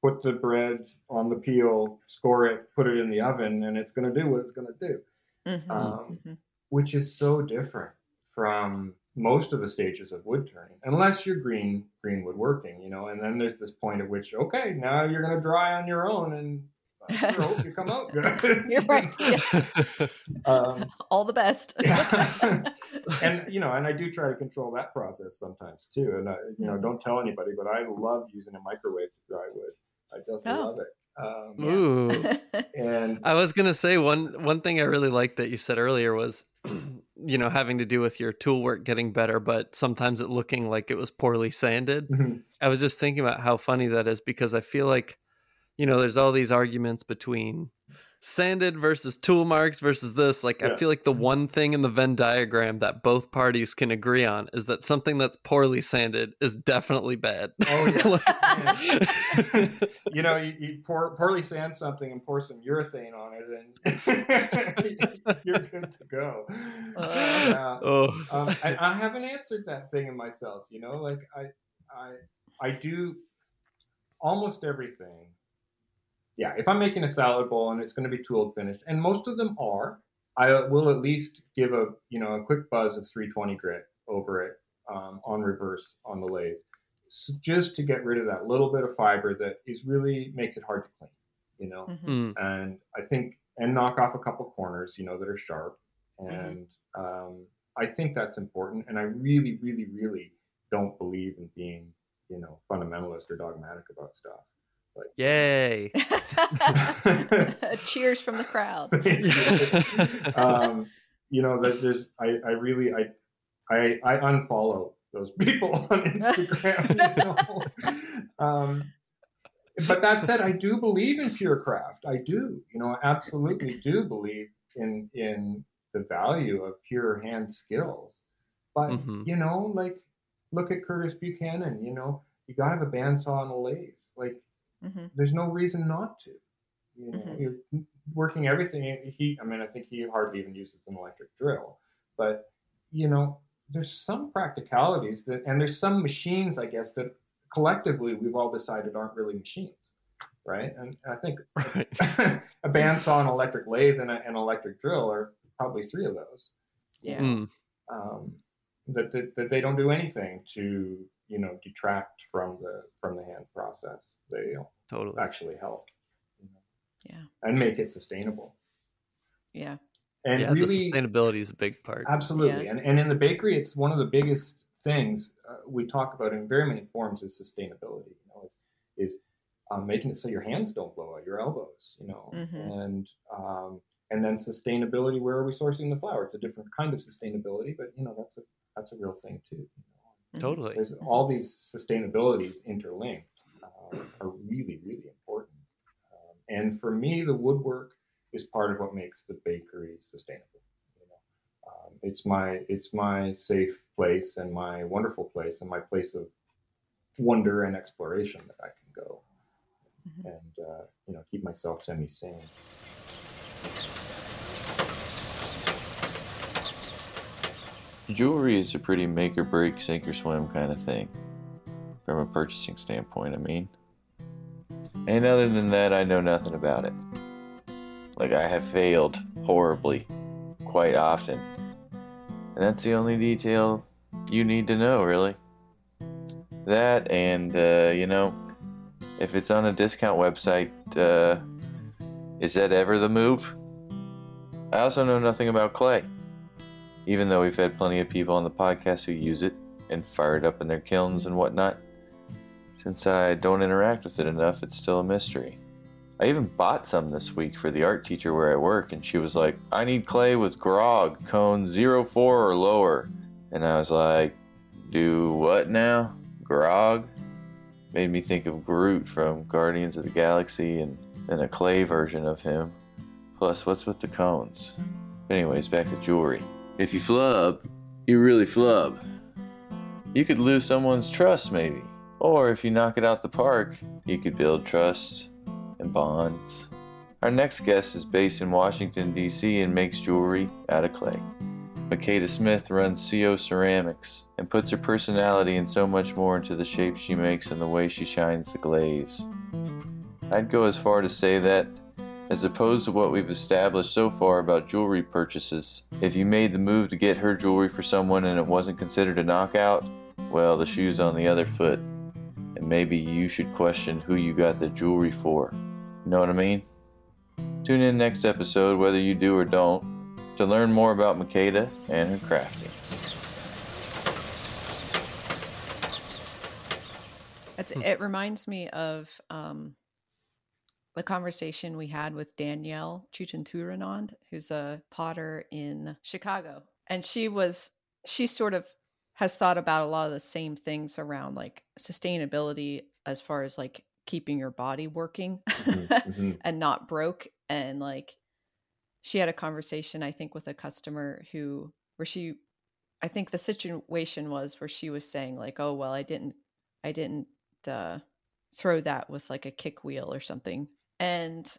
put the bread on the peel score it put it in the oven and it's going to do what it's going to do Mhm. um, Mhm. which is so different from most of the stages of wood turning unless you're green green woodworking you know and then there's this point at which okay now you're going to dry on your own and I sure hope you come out good You're right. um, All the best. Yeah. and you know, and I do try to control that process sometimes too. And I, you know, Mhm. don't tell anybody, but I love using a microwave to dry wood. I just Oh. love it. Um, Ooh. and I was gonna say one one thing I really liked that you said earlier was, you know, having to do with your tool work getting better, but sometimes it looking like it was poorly sanded. Mhm. I was just thinking about how funny that is because I feel like, you know, there's all these arguments between sanded versus tool marks versus this. Like, I feel like the one thing in the Venn diagram that both parties can agree on is that something that's poorly sanded is definitely bad. Oh, yeah. You know, you, you pour, poorly sand something and pour some urethane on it, and you're good to go. Uh. Yeah. oh, um, I, I haven't answered that thing in myself. You know, like I, I, I do almost everything. Yeah, if I'm making a salad bowl and it's going to be tooled finished, and most of them are, I will at least give a you know a quick buzz of 320 grit over it um, on reverse on the lathe, s just to get rid of that little bit of fiber that is really makes it hard to clean. You know, Mhm. Mm. and I think and knock off a couple corners, you know, that are sharp. And um, I think that's important. And I really, really, really don't believe in being, you know, fundamentalist or dogmatic about stuff. Yay. Cheers from the crowd. um, you know, that there's I, I really I, I I unfollow those people on Instagram. You know? um, but that said, I do believe in pure craft. I do. You know, I absolutely do believe in in the value of pure hand skills. But Mhm. you know, like look at Curtis Buchanan. You know, you got to have a bandsaw and a lathe. Like Mhm. there's no reason not to. You know, Mhm. you're working everything. He, I mean, I think he hardly even uses an electric drill, but you know, there's some practicalities that, and there's some machines, I guess, that collectively we've all decided aren't really machines, right? And I think a bandsaw, an electric lathe, and a, an electric drill are probably three of those. Yeah. Mm. Um, that, that that they don't do anything to you know detract from the from the hand process. They Totally. actually help you know, Yeah. and make it sustainable. Yeah. And yeah, the really, sustainability is a big part. absolutely. And and in the bakery, it's one of the biggest things uh, we talk about in very many forms is sustainability. You know, is is um, making it so your hands don't blow out your elbows. You know, Mhm. and um, and then sustainability. Where are we sourcing the flour? It's a different kind of sustainability, but you know that's a that's a real thing too. You know? Mhm. Totally. There's all these sustainabilities interlinked uh, are really, really important. Um, and for me, the woodwork is part of what makes the bakery sustainable. You know, um, it's my it's my safe place and my wonderful place and my place of wonder and exploration that I can go mm-hmm. and uh, you know keep myself semi sane. Jewelry is a pretty make or break, sink or swim kind of thing, from a purchasing standpoint. I mean, and other than that, I know nothing about it. Like I have failed horribly, quite often, and that's the only detail you need to know, really. That and uh, you know, if it's on a discount website, uh, is that ever the move? I also know nothing about clay. Even though we've had plenty of people on the podcast who use it and fire it up in their kilns and whatnot, since I don't interact with it enough, it's still a mystery. I even bought some this week for the art teacher where I work, and she was like, I need clay with grog, cone 04 or lower. And I was like, Do what now? Grog? Made me think of Groot from Guardians of the Galaxy and then a clay version of him. Plus, what's with the cones? Anyways, back to jewelry. If you flub, you really flub. You could lose someone's trust, maybe. Or if you knock it out the park, you could build trust and bonds. Our next guest is based in Washington, D.C. and makes jewelry out of clay. Makeda Smith runs CO Ceramics and puts her personality and so much more into the shapes she makes and the way she shines the glaze. I'd go as far to say that as opposed to what we've established so far about jewelry purchases. If you made the move to get her jewelry for someone and it wasn't considered a knockout, well, the shoe's on the other foot. And maybe you should question who you got the jewelry for. You know what I mean? Tune in next episode, whether you do or don't, to learn more about Makeda and her craftings. it reminds me of um, the conversation we had with Danielle Chuchenturanand, who's a potter in Chicago. And she was, she sort of has thought about a lot of the same things around like sustainability as far as like keeping your body working mm-hmm, mm-hmm. and not broke. And like, she had a conversation, I think, with a customer who, where she, I think the situation was where she was saying, like, oh, well, I didn't, I didn't, uh, throw that with like a kick wheel or something and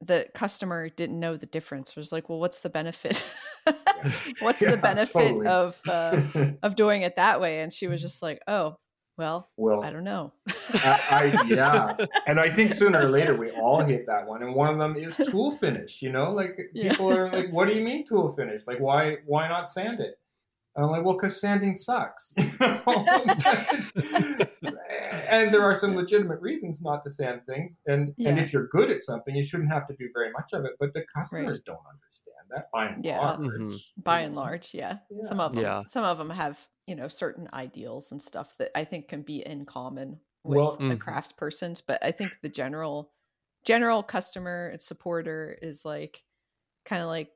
the customer didn't know the difference. It was like, well, what's the benefit? what's yeah, the benefit totally. of uh, of doing it that way? And she was just like, oh, well, well, I don't know. I, I, yeah, and I think sooner or later we all hit that one, and one of them is tool finish. You know, like people yeah. are like, "What do you mean tool finish? Like, why why not sand it?" And I'm like, well, because sanding sucks. And there are some legitimate reasons not to sand things. And yeah. and if you're good at something, you shouldn't have to do very much of it. But the customers right. don't understand that by and yeah. large. Mm-hmm. By and large, yeah. yeah. Some of them, yeah. some of them have you know certain ideals and stuff that I think can be in common with well, the mm-hmm. crafts persons. But I think the general general customer and supporter is like kind of like,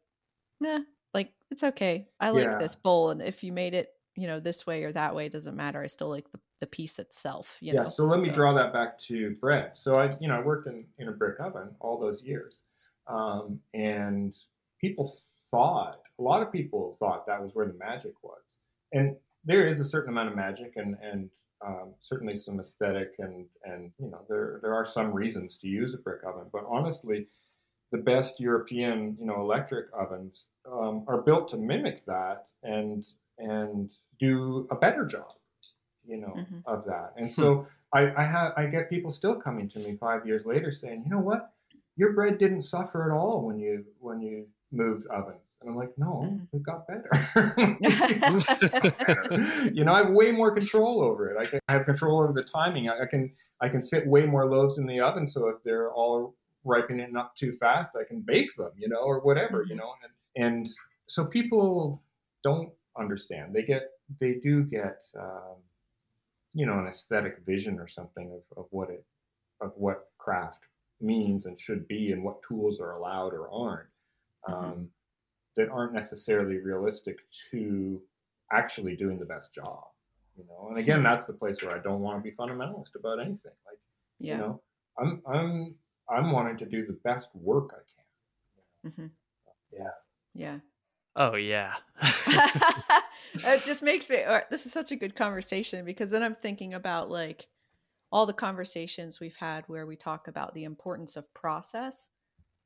nah, like it's okay. I like yeah. this bowl, and if you made it, you know, this way or that way, doesn't matter. I still like the, the piece itself. You yeah. Know? So let me draw that back to bread. So I, you know, I worked in in a brick oven all those years, um, and people thought a lot of people thought that was where the magic was, and there is a certain amount of magic and and um, certainly some aesthetic and and you know there there are some reasons to use a brick oven, but honestly the best European, you know, electric ovens um, are built to mimic that and and do a better job, you know, mm-hmm. of that. And so I, I have I get people still coming to me five years later saying, you know what, your bread didn't suffer at all when you when you moved ovens. And I'm like, no, mm. it got better. you know, I have way more control over it. I, can, I have control over the timing. I, I, can I can fit way more loaves in the oven. So if they're all ripening up too fast, I can bake them, you know, or whatever, you mm-hmm. know. And, and so people don't understand. They get, they do get, um, you know, an aesthetic vision or something of, of what it, of what craft means and should be and what tools are allowed or aren't, mm-hmm. um, mm-hmm. that aren't necessarily realistic to actually doing the best job, you know. And again, that's the place where I don't want to be fundamentalist about anything. Like, yeah. you know, I'm, I'm I'm wanting to do the best work I can. hmm Yeah. Yeah. Oh yeah. it just makes me this is such a good conversation because then i'm thinking about like all the conversations we've had where we talk about the importance of process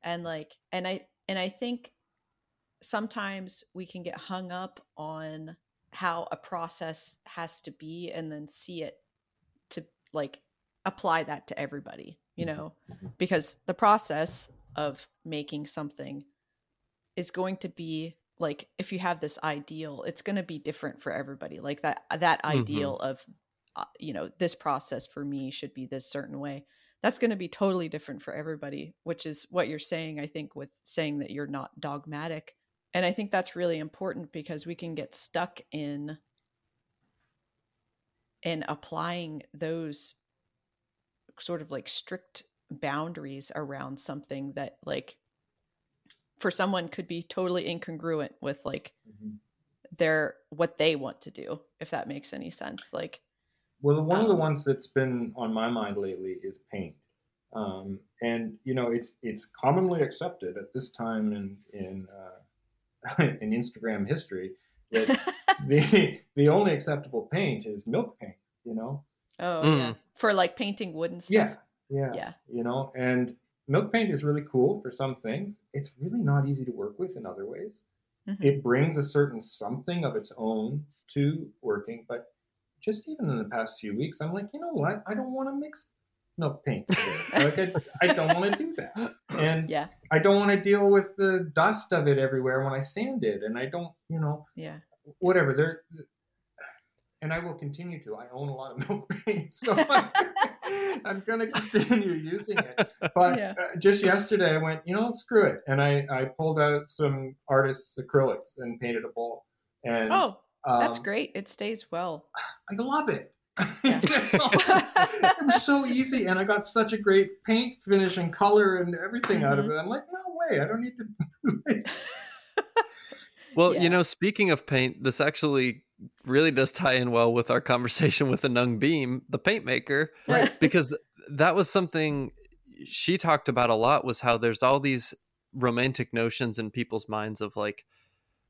and like and i and i think sometimes we can get hung up on how a process has to be and then see it to like apply that to everybody you Mhm. know Mhm. because the process of making something is going to be like if you have this ideal it's going to be different for everybody like that that Mhm. ideal of uh, you know this process for me should be this certain way that's going to be totally different for everybody which is what you're saying i think with saying that you're not dogmatic and i think that's really important because we can get stuck in in applying those sort of like strict boundaries around something that like for someone could be totally incongruent with like Mhm. their what they want to do if that makes any sense like Well, one of the Um, ones that's been on my mind lately is paint, um, and you know it's it's commonly accepted at this time in in uh, in Instagram history that the the only acceptable paint is milk paint. You know, oh Mm. yeah for like painting wood and stuff yeah, yeah, yeah you know, and milk paint is really cool for some things. It's really not easy to work with in other ways. Mhm. It brings a certain something of its own to working, but just even in the past few weeks, I'm like, you know what? I don't want to mix milk paint like, I, I don't want to do that, and yeah I don't want to deal with the dust of it everywhere when I sand it, and I don't, you know, yeah whatever. There, and I will continue to. I own a lot of milk paint, so I'm going to continue using it. But Yeah. uh, just yesterday, I went, you know, screw it, and I I pulled out some artists' acrylics and painted a bowl. And oh that's um, great it stays well I love it. Yeah. it was so easy, and I got such a great paint finish and color and everything out of Mm-hmm. it. I'm like, no way, I don't need to. Well, Yeah. you know, speaking of paint, this actually really does tie in well with our conversation with Anong Beam, the paint maker, Right. because that was something she talked about a lot was how there's all these romantic notions in people's minds of like,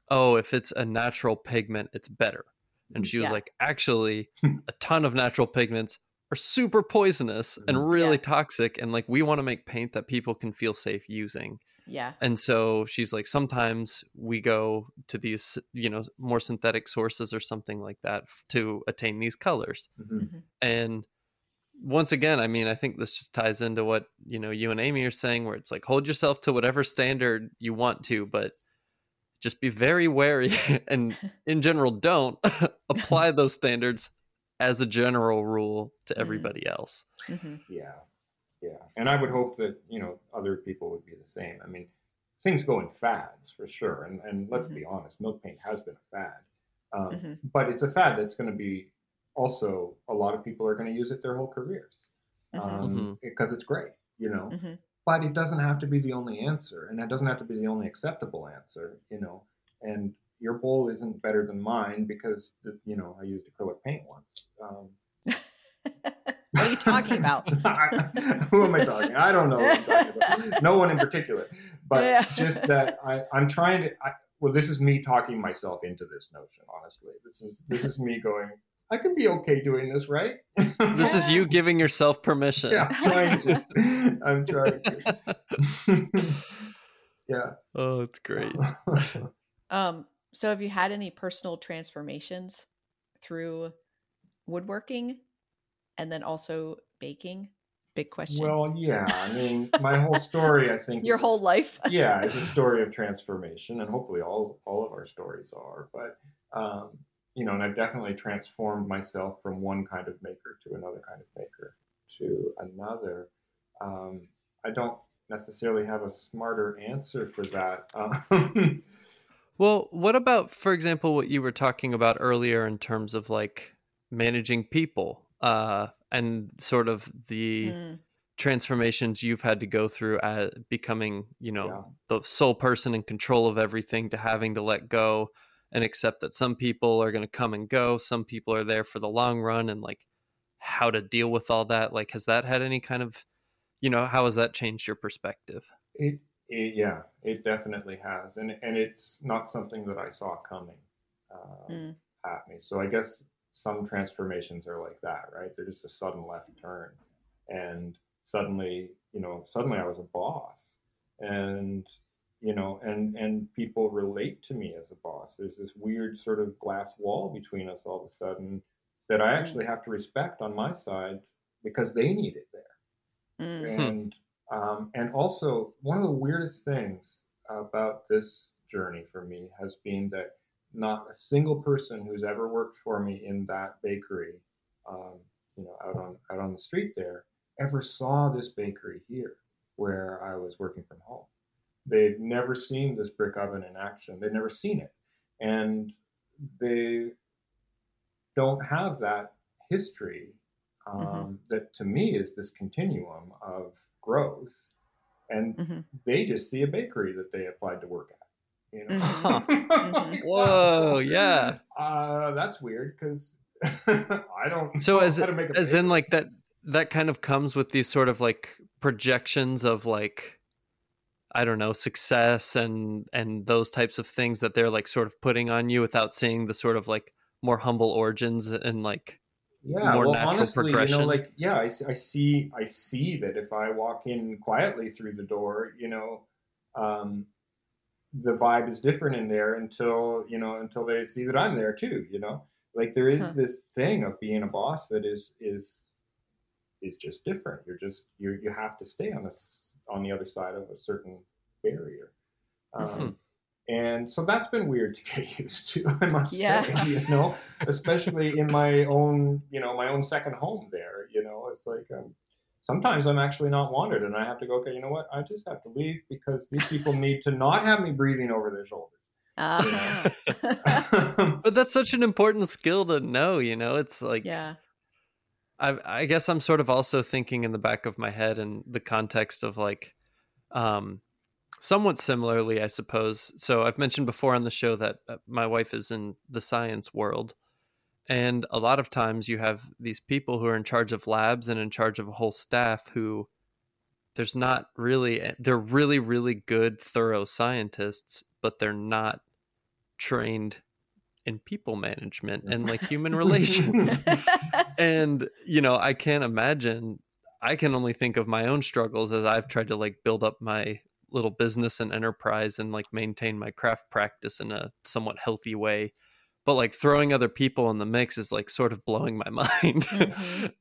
oh, if it's a natural pigment, it's better. And she was Yeah. like, actually, a ton of natural pigments are super poisonous and Mhm. really Yeah. toxic. And like, we want to make paint that people can feel safe using. Yeah And so she's like, sometimes we go to these, you know, more synthetic sources or something like that to attain these colors. Mhm. And once again, I mean, I think this just ties into what, you know, you and Amy are saying, where it's like, hold yourself to whatever standard you want to, but just be very wary and in general, don't apply those standards as a general rule to Mm. everybody else. hmm Yeah, yeah, and I would hope that you know other people would be the same. I mean, things go in fads for sure, and and let's Mhm. be honest, milk paint has been a fad, um, Mhm. but it's a fad that's going to be also a lot of people are going to use it their whole careers Mhm. um, because it's great, you know. Mhm. But it doesn't have to be the only answer, and it doesn't have to be the only acceptable answer, you know. And your bowl isn't better than mine because the, you know I used acrylic paint once. Um, what are you talking about Who am I talking? I don't know. What I'm talking about. No one in particular, but Yeah. just that I, I'm trying to. I, well, this is me talking myself into this notion. Honestly, this is this is me going. I can be okay doing this, right? This is you giving yourself permission. yeah, I'm trying to. I'm trying to. yeah. Oh, it's great. um so have you had any personal transformations through woodworking and then also baking big question well, yeah. I mean, my whole story. I think your is a whole life yeah, it's a story of transformation, and hopefully all all of our stories are. But um, you know, and I've definitely transformed myself from one kind of maker to another kind of maker to another. Um, I don't necessarily have a smarter answer for that. Um, Well, what about, for example, what you were talking about earlier in terms of like managing people uh, and sort of the Mm, transformations you've had to go through at becoming, you know, Yeah. the sole person in control of everything to having to let go and accept that some people are going to come and go, some people are there for the long run, and like how to deal with all that. Like, has that had any kind of, you know, how has that changed your perspective? it It, yeah, it definitely has, and and it's not something that I saw coming uh, Mm. at me. So I guess some transformations are like that, right? They're just a sudden left turn, and suddenly, you know, suddenly I was a boss, and you know, and and people relate to me as a boss. There's this weird sort of glass wall between us all of a sudden that I actually have to respect on my side because they need it there Mm. Hmm. and um, and also one of the weirdest things about this journey for me has been that not a single person who's ever worked for me in that bakery, um, you know, out on out on the street there, ever saw this bakery here where I was working from home. They'd never seen this brick oven in action. They'd never seen it, and they don't have that history um, Mhm. that to me is this continuum of growth and Mhm. they just see a bakery that they applied to work at you know Mhm. Mhm. Whoa, yeah. uh, that's weird because i don't So know as how to make a as in like that that kind of comes with these sort of like projections of like I don't know success and and those types of things that they're like sort of putting on you without seeing the sort of like more humble origins and like yeah more well natural honestly you progression. know like yeah I see i see that if i walk in quietly through the door you know um the vibe is different in there until you know until they see that i'm there too you know like there is Huh. this thing of being a boss that is is is just different you're just you you have to stay on this on the other side of a certain barrier um, Mhm. and so that's been weird to get used to i must Yeah. say you know especially in my own you know my own second home there you know it's like um, sometimes i'm actually not wanted and i have to go okay you know what i just have to leave because these people need to not have me breathing over their shoulders Ah. but that's such an important skill to know you know it's like yeah. I, I guess I'm sort of also thinking in the back of my head in the context of like, um, somewhat similarly, I suppose. So I've mentioned before on the show that uh, my wife is in the science world, and a lot of times you have these people who are in charge of labs and in charge of a whole staff who there's not really they're really really good thorough scientists, but they're not trained in people management and like human relations. And you know i can't imagine i can only think of my own struggles as i've tried to like build up my little business and enterprise and like maintain my craft practice in a somewhat healthy way but like throwing other people in the mix is like sort of blowing my mind. Mhm.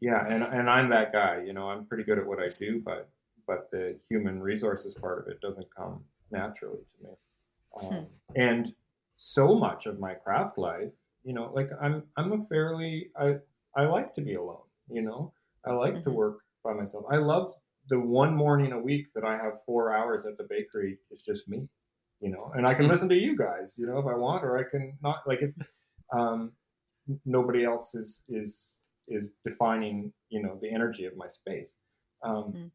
yeah and, and i'm that guy you know i'm pretty good at what i do but but the human resources part of it doesn't come naturally to me. Um, and so much of my craft life you know like i'm i'm a fairly i i like to be alone you know? I like to Mhm. work by myself. I love the one morning a week that i have four hours at the bakery it's just me you know and i can Hmm. listen to you guys you know if i want or i can not like if um nobody else is is is defining you know the energy of my space um Mm.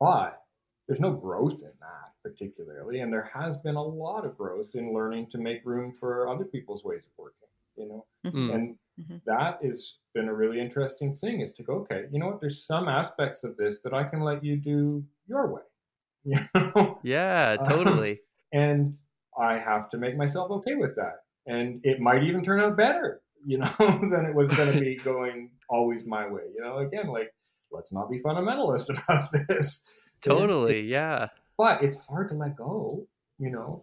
but there's no growth in that particularly and there has been a lot of growth in learning to make room for other people's ways of working you know Mm. and Mhm. that has been a really interesting thing is to go okay you know what there's some aspects of this that i can let you do your way you know yeah totally and i have to make myself okay with that and it might even turn out better you know than it was going to be going always my way you know again like let's not be fundamentalist about this totally yeah but it's hard to let go, you know,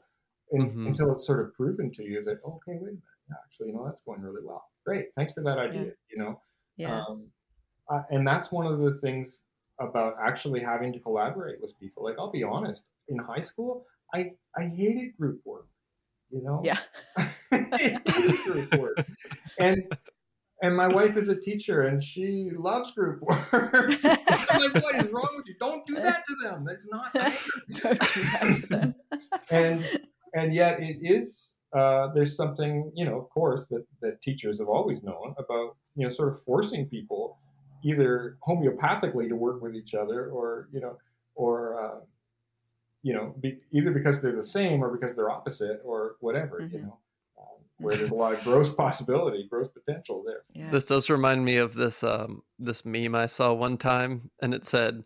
and, Mhm. until it's sort of proven to you that okay, wait a minute, actually, you know, that's going really well. Great, thanks for that idea. You know, Yeah. um, uh, and that's one of the things about actually having to collaborate with people. Like, I'll be honest, in high school, I I hated group work. You know, Yeah. Hated group work, and and my wife is a teacher and she loves group work. I'm like, what is wrong with you? Don't do that to them. That's not Don't do that to them. and and yet it is uh, there's something you know of course that that teachers have always known about you know sort of forcing people either homeopathically to work with each other or you know or uh, you know be, either because they're the same or because they're opposite or whatever you Mhm. know um, where there's a lot of growth possibility growth potential there Yeah. This does remind me of this um this meme I saw one time and it said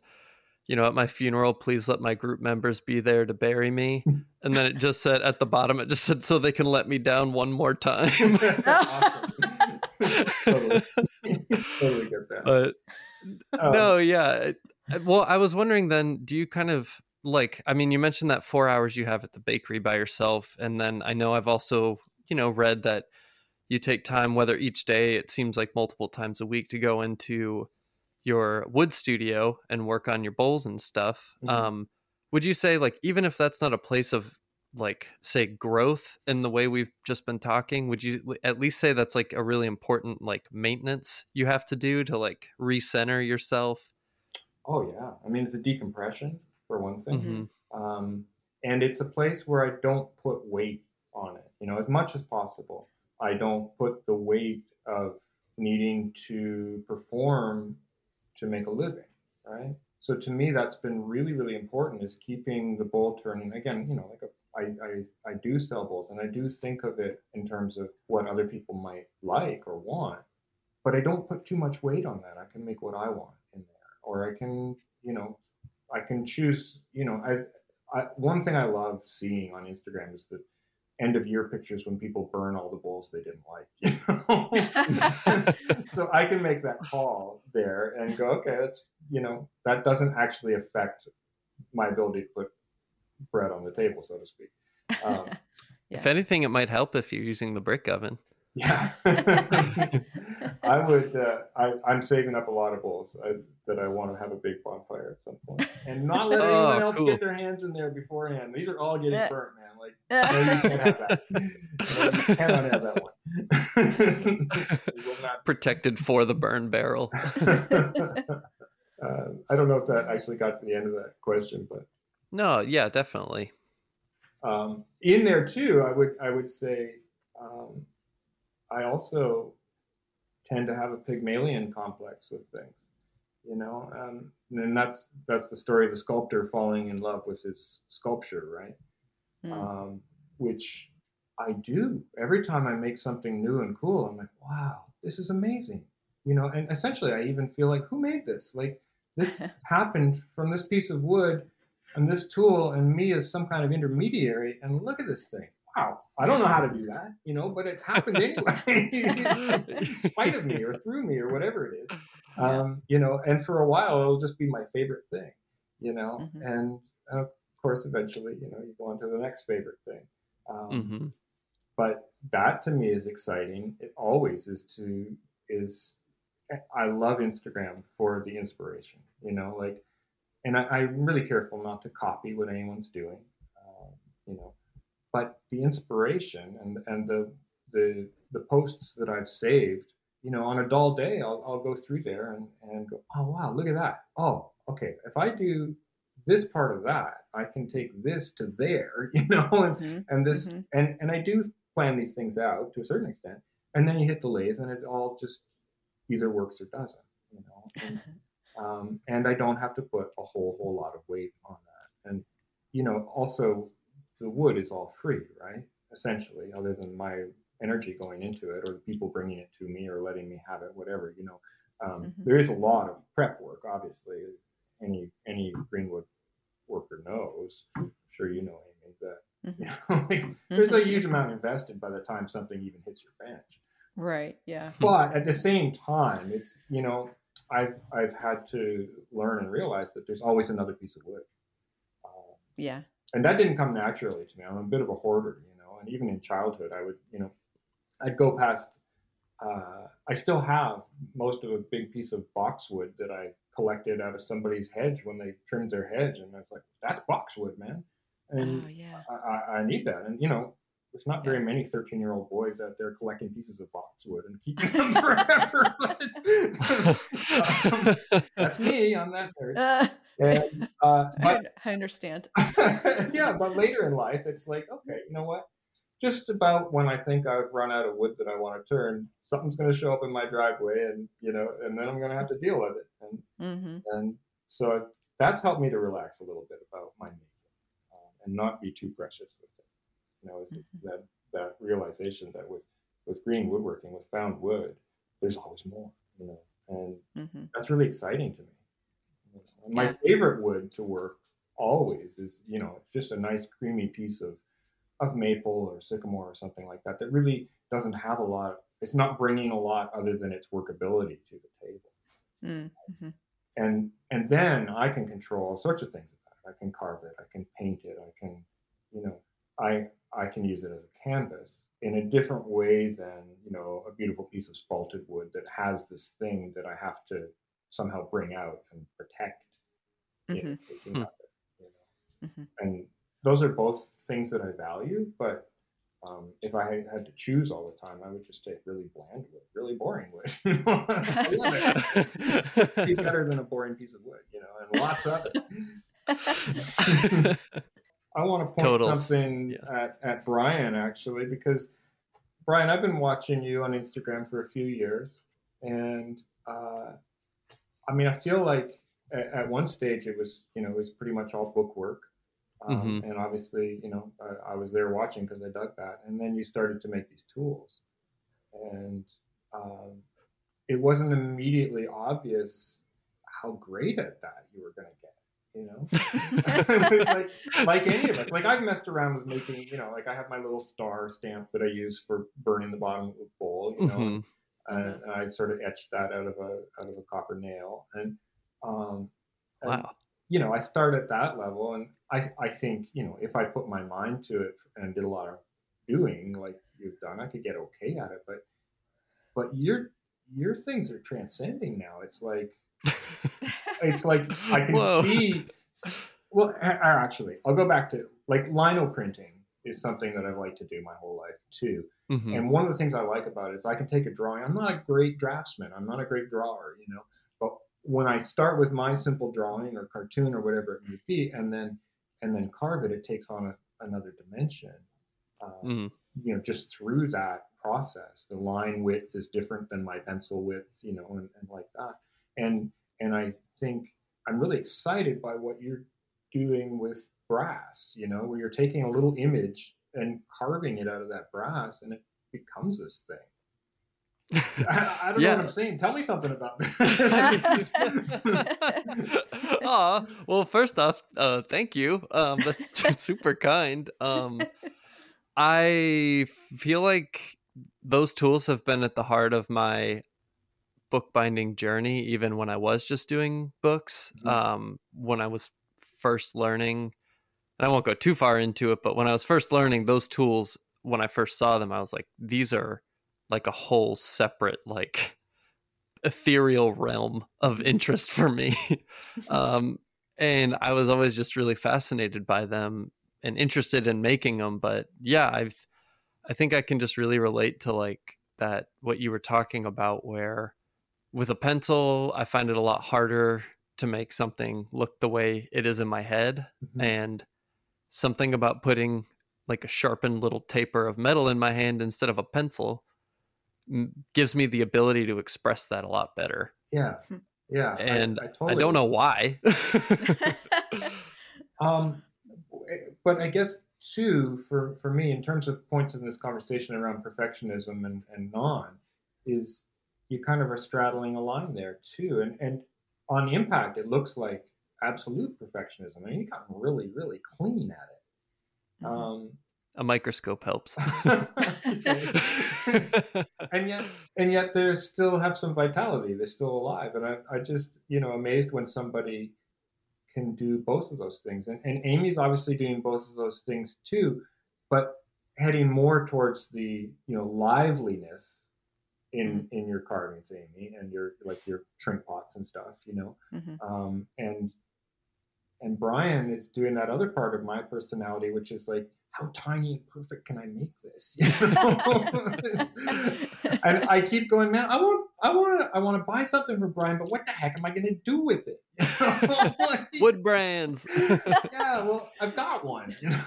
you know, at my funeral, please let my group members be there to bury me. And then it just said at the bottom, it just said, so they can let me down one more time. awesome. totally. totally get that. but Um, no, yeah. Well, I was wondering then, do you kind of like, I mean, you mentioned that four hours you have at the bakery by yourself. And then I know I've also, you know, read that you take time, whether each day, it seems like multiple times a week, to go into your wood studio and work on your bowls and stuff. Mhm. Um, would you say, like, even if that's not a place of, like, say, growth in the way we've just been talking, would you at least say that's like a really important, like, maintenance you have to do to, like, recenter yourself? Oh yeah, I mean it's a decompression for one thing, Mhm. um, and it's a place where I don't put weight on it. You know, as much as possible, I don't put the weight of needing to perform to make a living, right? So to me, that's been really, really important is keeping the bowl turning. Again, you know, like a, I, I, I do sell bowls, and I do think of it in terms of what other people might like or want, but I don't put too much weight on that. I can make what I want in there, or I can, you know, I can choose. You know, as I, one thing I love seeing on Instagram is the end of year pictures when people burn all the bowls they didn't like. You know? so I can make that call there and go, okay, that's you know, that doesn't actually affect my ability to put bread on the table, so to speak. Um, Yeah. If anything, it might help if you're using the brick oven. Yeah, I would. Uh, I, I'm saving up a lot of bowls I, that I want to have a big bonfire at some point, and not let Oh, anyone else cool. get their hands in there beforehand. These are all getting Yeah. burnt, man. Like, no, you can't have that. No, you cannot have that one. Will not Protected for the burn barrel. uh, I don't know if that actually got to the end of that question, but No, yeah, definitely. um, in there too, I would I would say um, I also tend to have a Pygmalion complex with things, you know, um, and that's that's the story of the sculptor falling in love with his sculpture, right? Mm. Um, which I do every time I make something new and cool. I'm like, wow, this is amazing, you know. And essentially, I even feel like, who made this? Like, this happened from this piece of wood and this tool, and me as some kind of intermediary. And look at this thing. Wow, I don't know how to do that, you know, but it happened anyway, in spite of me or through me or whatever it is. Um, you know, and for a while, it'll just be my favorite thing, you know, Mhm. and of course, eventually, you know, you go on to the next favorite thing. Um, hmm but that to me is exciting it always is to is i love instagram for the inspiration you know like and I, i'm really careful not to copy what anyone's doing um, you know but the inspiration and and the the the posts that i've saved you know on a dull day i'll, I'll go through there and and go oh wow look at that oh okay if i do this part of that i can take this to there you know and Mhm. and this Mhm. and and I do plan these things out to a certain extent, and then you hit the lathe, and it all just either works or doesn't, you know. And, um, and I don't have to put a whole whole lot of weight on that, and you know, also the wood is all free, right? Essentially, other than my energy going into it, or the people bringing it to me, or letting me have it, whatever, you know. Um, Mhm. There is a lot of prep work, obviously. Any any greenwood worker knows. I'm sure you know, Amy, that Mhm. you know, like, there's a huge amount invested by the time something even hits your bench. Right. Yeah. But at the same time, it's you know, I've I've had to learn and realize that there's always another piece of wood, uh, Yeah. And that didn't come naturally to me. I'm a bit of a hoarder, you know, and even in childhood, I would you know, I'd go past. Uh, I still have most of a big piece of boxwood that I collected out of somebody's hedge when they trimmed their hedge, and I was like, "That's boxwood, man." And oh yeah. I, I, I need that. And you know, there's not very many 13 year old boys out there collecting pieces of boxwood and keeping them forever. Um, that's me. I'm that nerd. And, uh, I, but I understand. yeah, but later in life, it's like, okay, you know what? Just about when I think I've run out of wood that I want to turn, something's going to show up in my driveway, and you know, and then I'm going to have to deal with it. And hmm and so that's helped me to relax a little bit about my making um, and not be too precious with it. You know, it's, it's that that realization that with with green woodworking, with found wood, there's always more. You know, and hmm that's really exciting to me. My favorite wood to work always is, you know, just a nice creamy piece of of maple or sycamore or something like that that really doesn't have a lot. of, It's not bringing a lot other than its workability to the table. Mm, mhm. And and then I can control all sorts of things about it. I can carve it. I can paint it. I can, you know, I I can use it as a canvas in a different way than you know a beautiful piece of spalted wood that has this thing that I have to somehow bring out and. In Mhm. taking Hmm. of it, you know. Mhm. And those are both things that I value, but um, if I had- had to choose all the time, I would just take really bland wood, really boring wood. you know? It. It'd be better than a boring piece of wood, you know, and lots of it. I want to point Totals. something Yeah. at, at Brian actually because Brian, I've been watching you on Instagram for a few years, and uh, I mean, I feel like at, at one stage it was, you know, it was pretty much all book work, um, and obviously, you know, I, I was there watching because I dug that, and then you started to make these tools, and um, it wasn't immediately obvious how great at that you were going to get. You know, like like any of us. Like I've messed around with making, you know, like I have my little star stamp that I use for burning the bottom of a bowl, you know, Mhm. and, and I sort of etched that out of a out of a copper nail, and um, and, Wow. you know, I start at that level, and I I think you know if I put my mind to it and did a lot of doing like you've done, I could get okay at it, but but your your things are transcending now. It's like it's like I can Whoa. see. Well, actually, I'll go back to like lino printing is something that I've liked to do my whole life too. Mhm. And one of the things I like about it is I can take a drawing. I'm not a great draftsman. I'm not a great drawer, you know. When I start with my simple drawing or cartoon or whatever it may be, and then and then carve it, it takes on a, another dimension. Um, Mhm. You know, just through that process, the line width is different than my pencil width, you know, and, and like that. And and I think I'm really excited by what you're doing with brass. You know, where you're taking a little image and carving it out of that brass, and it becomes this thing. I, I don't know what I'm saying. Tell me something about that. Aw, well, first off, uh, thank you. Um, that's super kind. Um, I feel like those tools have been at the heart of my bookbinding journey, even when I was just doing books. Mhm. Um, when I was first learning, and I won't go too far into it, but when I was first learning those tools, when I first saw them, I was like, these are like a whole separate, like, ethereal realm of interest for me. um, and I was always just really fascinated by them and interested in making them. But yeah, I've, I think I can just really relate to like that, what you were talking about, where with a pencil, I find it a lot harder to make something look the way it is in my head. Mhm. And something about putting like a sharpened little taper of metal in my hand instead of a pencil gives me the ability to express that a lot better. yeah, yeah. And I, I totally don't know why. Um, but I guess too, for for me, in terms of points in this conversation around perfectionism and and non, is you kind of are straddling a line there too. And and on impact, it looks like absolute perfectionism. I mean, you got really really clean at it. Um, a microscope helps. and yet and yet they still have some vitality they're still alive and I, I just you know amazed when somebody can do both of those things and, and amy's obviously doing both of those things too but heading more towards the you know liveliness in in your carvings amy and your like your shrimp pots and stuff you know Mhm. um, and and Brian is doing that other part of my personality, which is like, how tiny and perfect can I make this? You know? and I keep going, man, I want, I want to, I want to buy something for Brian, but what the heck am I going to do with it? You? Like, Wood brands. yeah, well, I've got one. You know?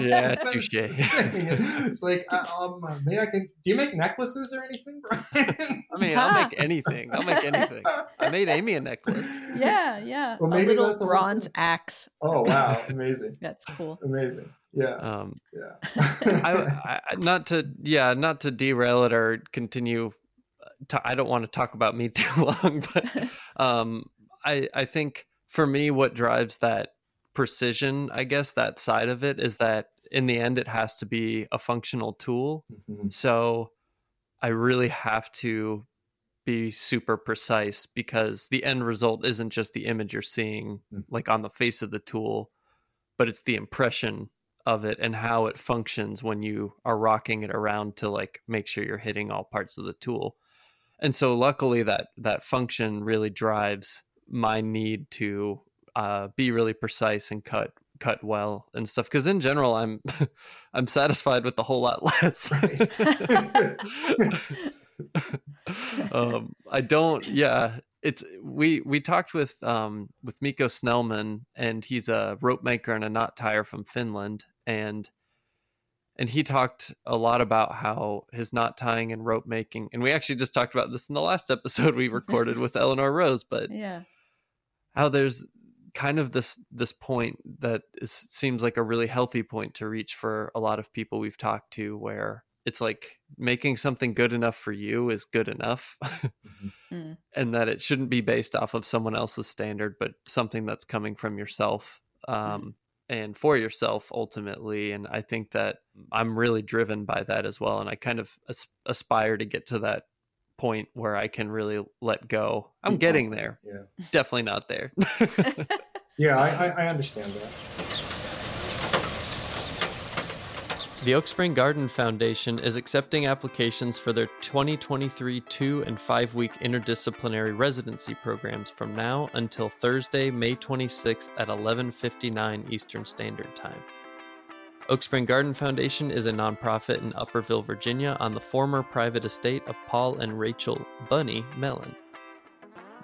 Yeah, touche. It's like, uh, um, maybe I can. Do you make necklaces or anything, Brian? I mean, I'll make anything. I'll make anything. I made Amy a necklace. yeah, yeah. Well, a maybe little that's a whole bronze thing. axe. Oh wow, amazing, That's cool. amazing. Yeah, Um, yeah. I, I not to yeah not to derail it or continue to, i don't want to talk about me too long but um i i think for me, what drives that precision, I guess, that side of it is that in the end, it has to be a functional tool. Mhm. So I really have to be super precise because the end result isn't just the image you're seeing Mhm. like on the face of the tool, but it's the impression of it and how it functions when you are rocking it around to like make sure you're hitting all parts of the tool. And so luckily that that function really drives my need to uh, be really precise and cut cut well and stuff. Because in general i'm i'm satisfied with a whole lot less. Um i don't yeah it's we we talked with um with miko snellman and he's a rope maker and a knot tire from finland and and he talked a lot about how his knot tying and rope making and we actually just talked about this in the last episode we recorded with eleanor rose but yeah. how there's kind of this this point that is, seems like a really healthy point to reach for a lot of people we've talked to where it's like making something good enough for you is good enough Mhm. And that it shouldn't be based off of someone else's standard but something that's coming from yourself um, and for yourself ultimately and i think that i'm really driven by that as well and i kind of as- aspire to get to that point where i can really let go. I'm getting there. Yeah. definitely not there. Yeah, I, I understand that. The Oak Spring Garden Foundation is accepting applications for their 2023 two and five week interdisciplinary residency programs from now until Thursday, May 26th at 11:59 Eastern Standard Time. Oak Spring Garden Foundation is a nonprofit in Upperville, Virginia, on the former private estate of Paul and Rachel Bunny Mellon.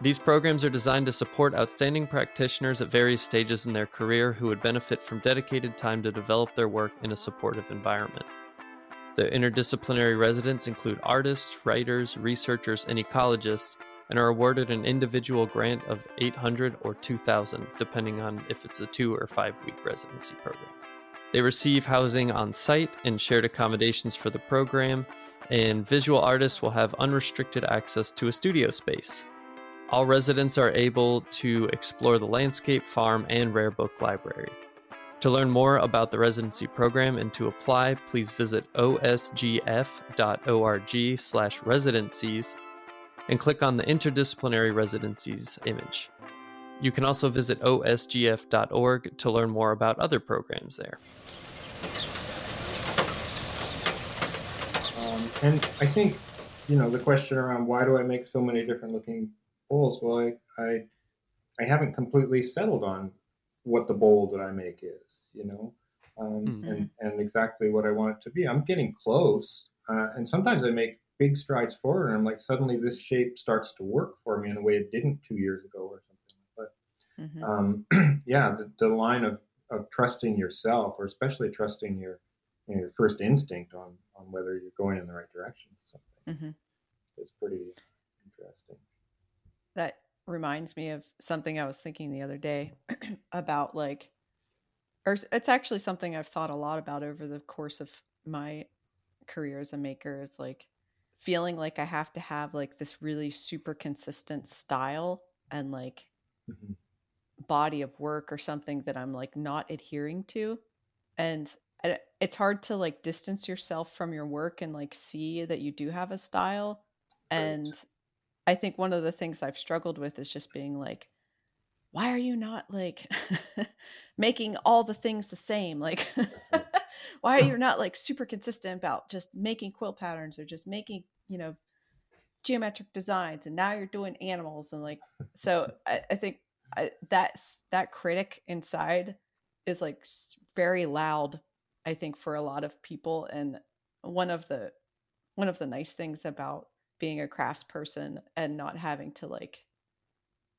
These programs are designed to support outstanding practitioners at various stages in their career who would benefit from dedicated time to develop their work in a supportive environment. The interdisciplinary residents include artists, writers, researchers, and ecologists, and are awarded an individual grant of 800 or 2000 depending on if it's a 2 or 5 week residency program. They receive housing on site and shared accommodations for the program, and visual artists will have unrestricted access to a studio space. All residents are able to explore the landscape, farm, and rare book library. To learn more about the residency program and to apply, please visit osgf.org/residencies and click on the interdisciplinary residencies image. You can also visit osgf.org to learn more about other programs there. Um, and I think, you know, the question around why do I make so many different looking bowls? Well, I, I, I haven't completely settled on what the bowl that I make is, you know, um, Mhm. and, and exactly what I want it to be. I'm getting close. Uh, and sometimes I make big strides forward and I'm like, suddenly this shape starts to work for me in a way it didn't two years ago or something. But Mhm. um, yeah, the, the line of, of trusting yourself, or especially trusting your you know, your first instinct on on whether you're going in the right direction. or Something Mhm. is pretty interesting. That reminds me of something I was thinking the other day about like or it's actually something I've thought a lot about over the course of my career as a maker is like feeling like I have to have like this really super consistent style and like Mhm. body of work or something that I'm like not adhering to. And it's hard to like distance yourself from your work and like see that you do have a style. Right. And I think one of the things I've struggled with is just being like, why are you not like making all the things the same? Like, why are you not like super consistent about just making quilt patterns or just making, you know, geometric designs? And now you're doing animals and like, so I, I think I, that's that critic inside is like very loud. I think for a lot of people, and one of the one of the nice things about being a crafts person and not having to like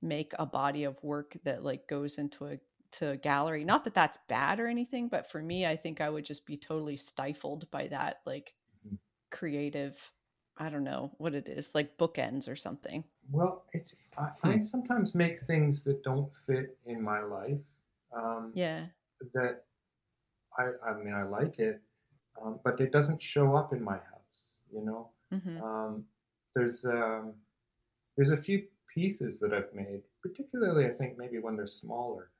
make a body of work that like goes into a to a gallery not that that's bad or anything but for me i think i would just be totally stifled by that like Mhm. creative i don't know what it is like bookends or something Well, it's I, I sometimes make things that don't fit in my life. Um, yeah That I I mean I like it, um, but it doesn't show up in my house. You know. hmm Um, there's um, there's a few pieces that I've made, particularly I think maybe when they're smaller.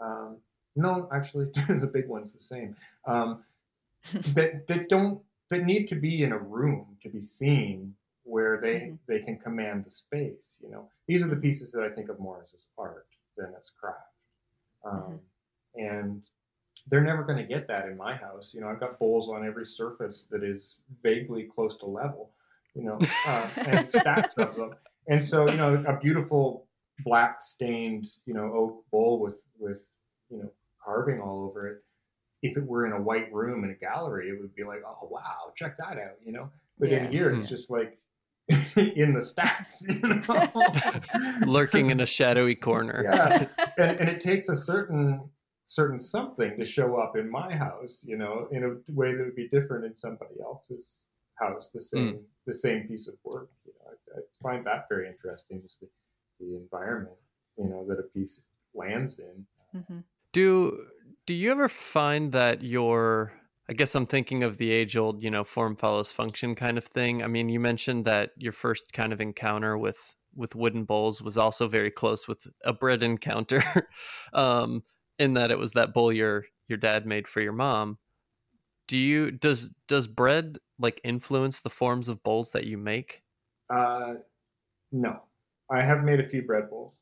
Um, no, actually, the big one's the same. Um, that that don't that need to be in a room to be seen where they Mhm. they can command the space. You know, these are the pieces that I think of more as art than as craft, um, and they're never going to get that in my house. You know, I've got bowls on every surface that is vaguely close to level. You know, uh, and stacks of them, and so you know, a beautiful black stained you know oak bowl with with you know carving all over it. If it were in a white room in a gallery, it would be like, oh wow, check that out, you know. But Yeah. in here, it's just like in the stacks, you know. Lurking in a shadowy corner. Yeah. and, and it takes a certain certain something to show up in my house, you know, in a way that would be different in somebody else's house. The same the same piece of work. You know, I, I find that very interesting, just the, the environment, you know, that a piece lands in. Mhm. Do do you ever find that your I guess I'm thinking of the age old, you know, form follows function kind of thing. I mean, you mentioned that your first kind of encounter with with wooden bowls was also very close with a bread encounter. um in that it was that bowl your your dad made for your mom. Do you does does bread like influence the forms of bowls that you make? Uh, no, I have made a few bread bowls,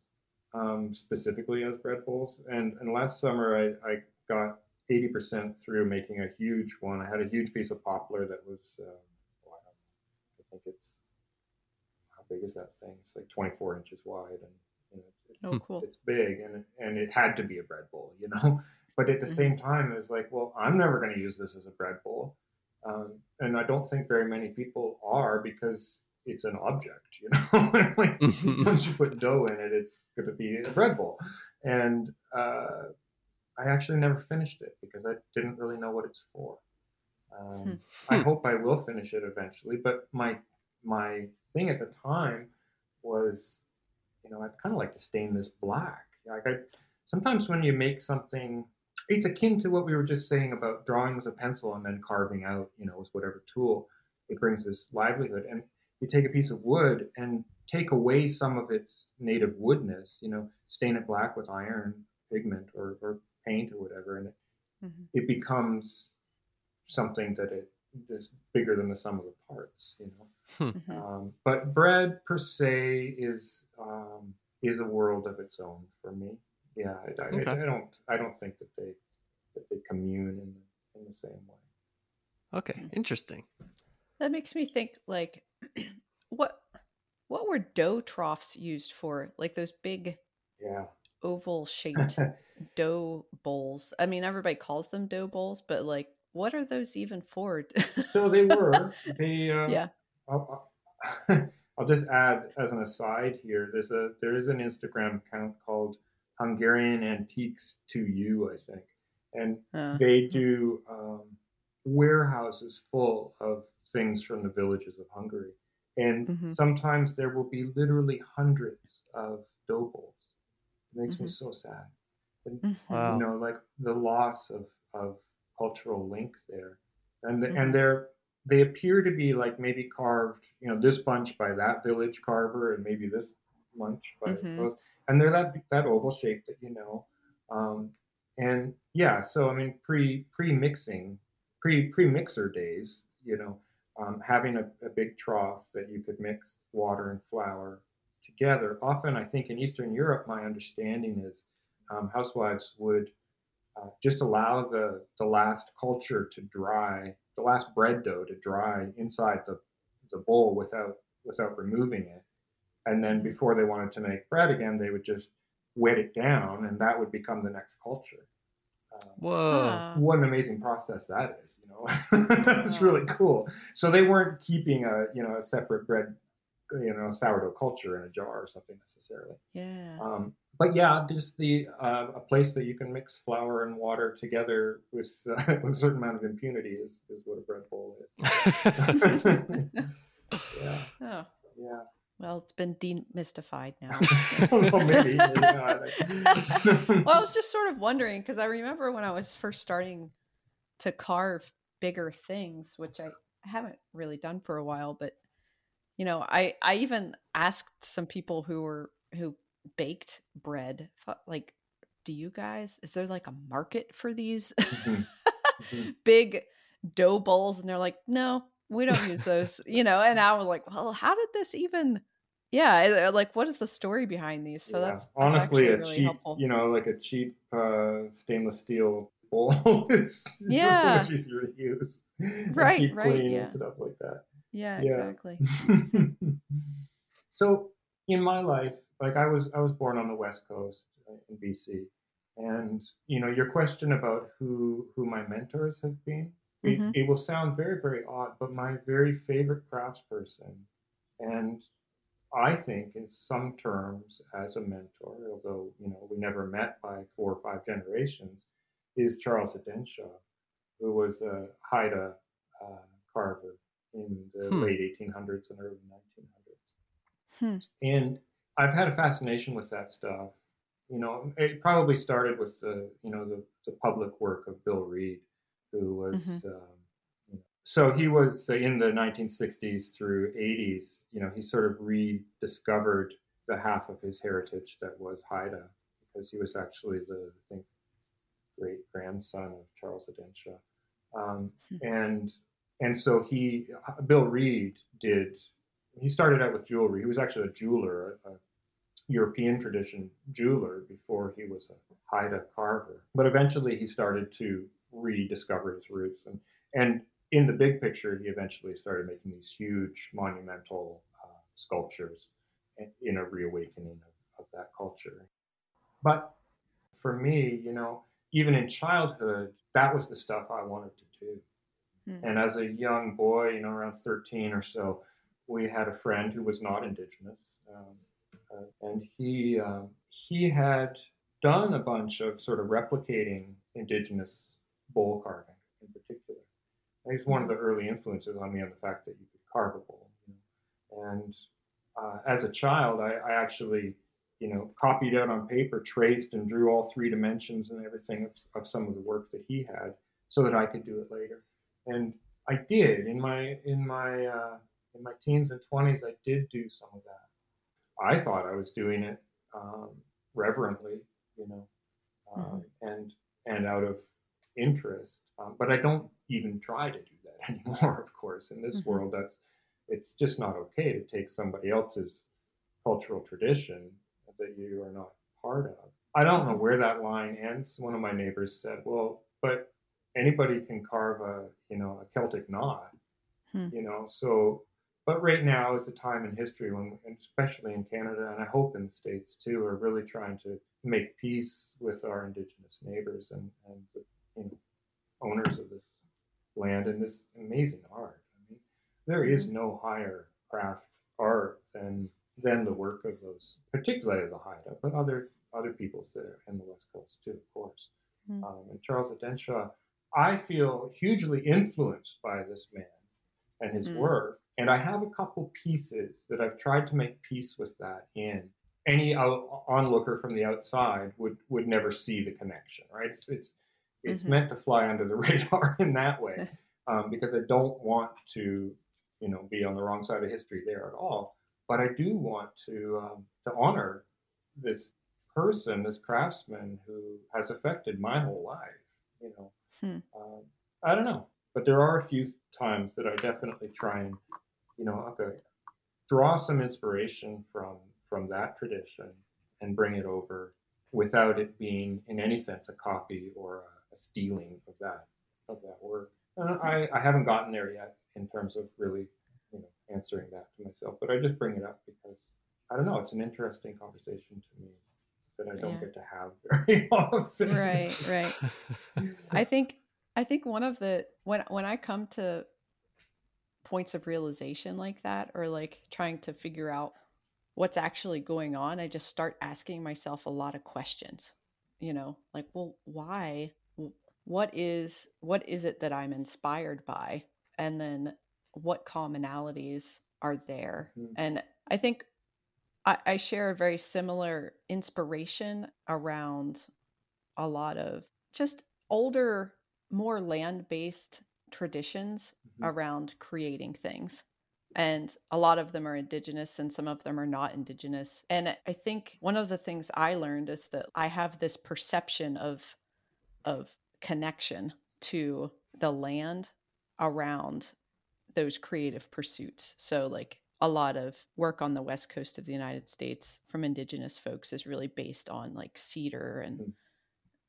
um, specifically as bread bowls. And, and last summer, I, I got 80% through making a huge one. I had a huge piece of poplar that was, uh, wow, I think it's, how big is that thing? It's like 24 inches wide. And you know, it's, Oh, cool. it's big and, and it had to be a bread bowl, you know? But at the same time, it was like, well, I'm never going to use this as a bread bowl. Um, and I don't think very many people are because it's an object, you know. like, once you put dough in it, it's going to be a bread bowl. And uh, I actually never finished it because I didn't really know what it's for. Um, I Hmm. hope I will finish it eventually. But my my thing at the time was, you know, I'd kind of like to stain this black. Like I sometimes when you make something it's akin to what we were just saying about drawing with a pencil and then carving out, you know, with whatever tool. It brings this livelihood. And you take a piece of wood and take away some of its native woodness, you know, stain it black with iron pigment or, or paint or whatever, and it, Mhm. it becomes something that it is bigger than the sum of the parts, you know. Mhm. Um, but bread per se is um, is a world of its own for me. Yeah, I, I, Okay. I don't I don't think that they that they commune in in the same way. Okay, interesting. That makes me think like what what were dough troughs used for? Like those big Yeah. oval shaped dough bowls. I mean everybody calls them dough bowls, but like what are those even for? so they were they uh, yeah. I'll, I'll, I'll just add as an aside here. There's a there is an Instagram account called Hungarian Antiques to You, I think, and Uh, they do um, warehouses full of things from the villages of Hungary, and Mhm. sometimes there will be literally hundreds of dough bowls. It makes me Mhm. so sad. mhm. Wow. You know, like the loss of of cultural link there, and the, Mhm. and they're they appear to be like maybe carved, you know, this bunch by that village carver, and maybe this by Mhm. those, and they're that that oval shape that you know, um, and yeah. So I mean, pre pre mixing, pre pre mixer days, you know, um, having a, a big trough that you could mix water and flour together. Often, I think in Eastern Europe, my understanding is um, housewives would uh, just allow the the last culture to dry, the last bread dough to dry inside the the bowl without without removing it, and then before they wanted to make bread again, they would just wet it down, and that would become the next culture. Um, Whoa. What an amazing process that is you know it's really cool so they weren't keeping a you know a separate bread you know sourdough culture in a jar or something necessarily yeah. um, but yeah just the uh, a place that you can mix flour and water together with uh, with a certain amount of impunity is is what a bread bowl is yeah oh. yeah Well, it's been demystified now. I maybe, maybe well, I was just sort of wondering because I remember when I was first starting to carve bigger things, which I haven't really done for a while, but you know, I I even asked some people who were who baked bread, like, do you guys? Is there like a market for these mm-hmm. Mm-hmm. big dough bowls? And they're like, no, we don't use those. you know, and I was like, well, how did this even? Yeah, like what is the story behind these? So yeah. that's, that's, honestly a really cheap, helpful. you know, like a cheap uh, stainless steel bowl is yeah. so much easier to use, right? keep right, clean yeah. and stuff like that. Yeah, yeah. exactly. so in my life, like I was, I was born on the West Coast uh, in BC, and you know, your question about who who my mentors have been, mm-hmm. it, it will sound very very odd, but my very favorite craftsperson, and I think in some terms as a mentor, although you know we never met by four or five generations, is Charles Edenshaw, who was a Haida uh, carver in the hmm. late 1800s and early 1900s. Hmm. And I've had a fascination with that stuff. You know, it probably started with the you know the, the public work of Bill Reid, who was. Mm-hmm. Um, so he was uh, in the 1960s through 80s. You know, he sort of rediscovered the half of his heritage that was Haida, because he was actually the I think great grandson of Charles Edenshaw. Um, hmm. and and so he, Bill Reid did. He started out with jewelry. He was actually a jeweler, a, a European tradition jeweler before he was a Haida carver. But eventually, he started to rediscover his roots, and and in the big picture, he eventually started making these huge monumental uh, sculptures in a reawakening of, of that culture. But for me, you know, even in childhood, that was the stuff I wanted to do. Mm. And as a young boy, you know, around 13 or so, we had a friend who was not Indigenous. Um, uh, and he, uh, he had done a bunch of sort of replicating Indigenous bowl carving in particular. He's one of the early influences on me on the fact that you could carve a bowl. And uh, as a child, I, I, actually, you know, copied out on paper, traced and drew all three dimensions and everything of, of some of the work that he had so that I could do it later and I did in my in my uh, in my teens and twenties. I did do some of that. I thought I was doing it um, reverently, you know, mm-hmm. and and out of interest. Um, but I don't even try to do that anymore. Of course, in this mm-hmm. world, that's it's just not okay to take somebody else's cultural tradition that you are not part of. I don't know where that line ends. One of my neighbors said, "Well, but anybody can carve a you know a Celtic knot, hmm. you know. So, but right now is a time in history when, especially in Canada, and I hope in the states too, are really trying to make peace with our Indigenous neighbors and and the you know, owners of this land and this amazing art. I mean, there is mm-hmm. no higher craft art than than the work of those, particularly the Haida, but other other peoples there in the West Coast too, of course. Mm-hmm. Um, and Charles Edenshaw I feel hugely influenced by this man and his mm. work. And I have a couple pieces that I've tried to make peace with that in. Any onlooker from the outside would, would never see the connection, right? It's, it's, it's mm-hmm. meant to fly under the radar in that way um, because I don't want to, you know, be on the wrong side of history there at all. But I do want to, um, to honor this person, this craftsman who has affected my whole life, you know. Hmm. Um, I don't know, but there are a few times that I definitely try and, you know, okay, draw some inspiration from from that tradition and bring it over without it being in any sense a copy or a, a stealing of that of that work. And I, I haven't gotten there yet in terms of really, you know, answering that to myself, but I just bring it up because I don't know, it's an interesting conversation to me that I don't yeah. get to have very often. Right, right. I think I think one of the when when I come to points of realization like that or like trying to figure out what's actually going on, I just start asking myself a lot of questions. You know, like, well, why? What is what is it that I'm inspired by? And then what commonalities are there? Mm. And I think I, I share a very similar inspiration around a lot of just older, more land based traditions mm-hmm. around creating things and a lot of them are indigenous and some of them are not indigenous and i think one of the things i learned is that i have this perception of of connection to the land around those creative pursuits so like a lot of work on the west coast of the united states from indigenous folks is really based on like cedar and Mm.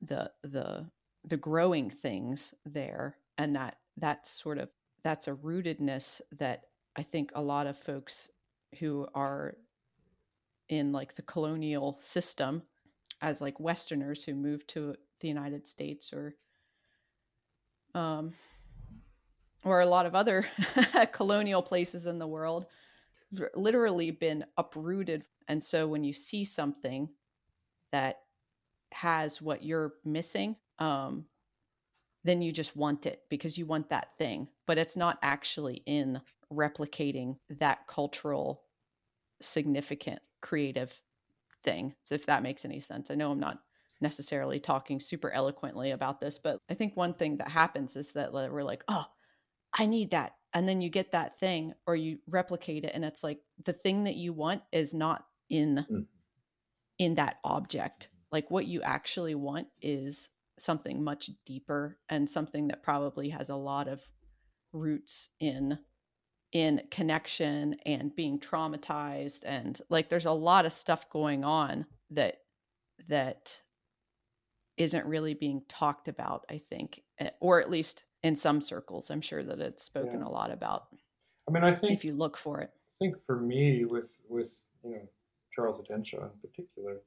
the the the growing things there and that that's sort of that's a rootedness that I think a lot of folks who are in like the colonial system as like Westerners who moved to the United States or um or a lot of other colonial places in the world literally been uprooted. And so when you see something that has what you're missing um then you just want it because you want that thing but it's not actually in replicating that cultural significant creative thing so if that makes any sense. I know i'm not necessarily talking super eloquently about this but i think one thing that happens is that we're like oh i need that and then you get that thing or you replicate it and it's like the thing that you want is not in Mm. in that object like what you actually want is something much deeper and something that probably has a lot of roots in in connection and being traumatized and like there's a lot of stuff going on that that isn't really being talked about i think eh, or at least in some circles i'm sure that it's spoken Yeah. a lot about I mean, I think if you look for it I think for me, with with you know Charles Edenshaw in particular,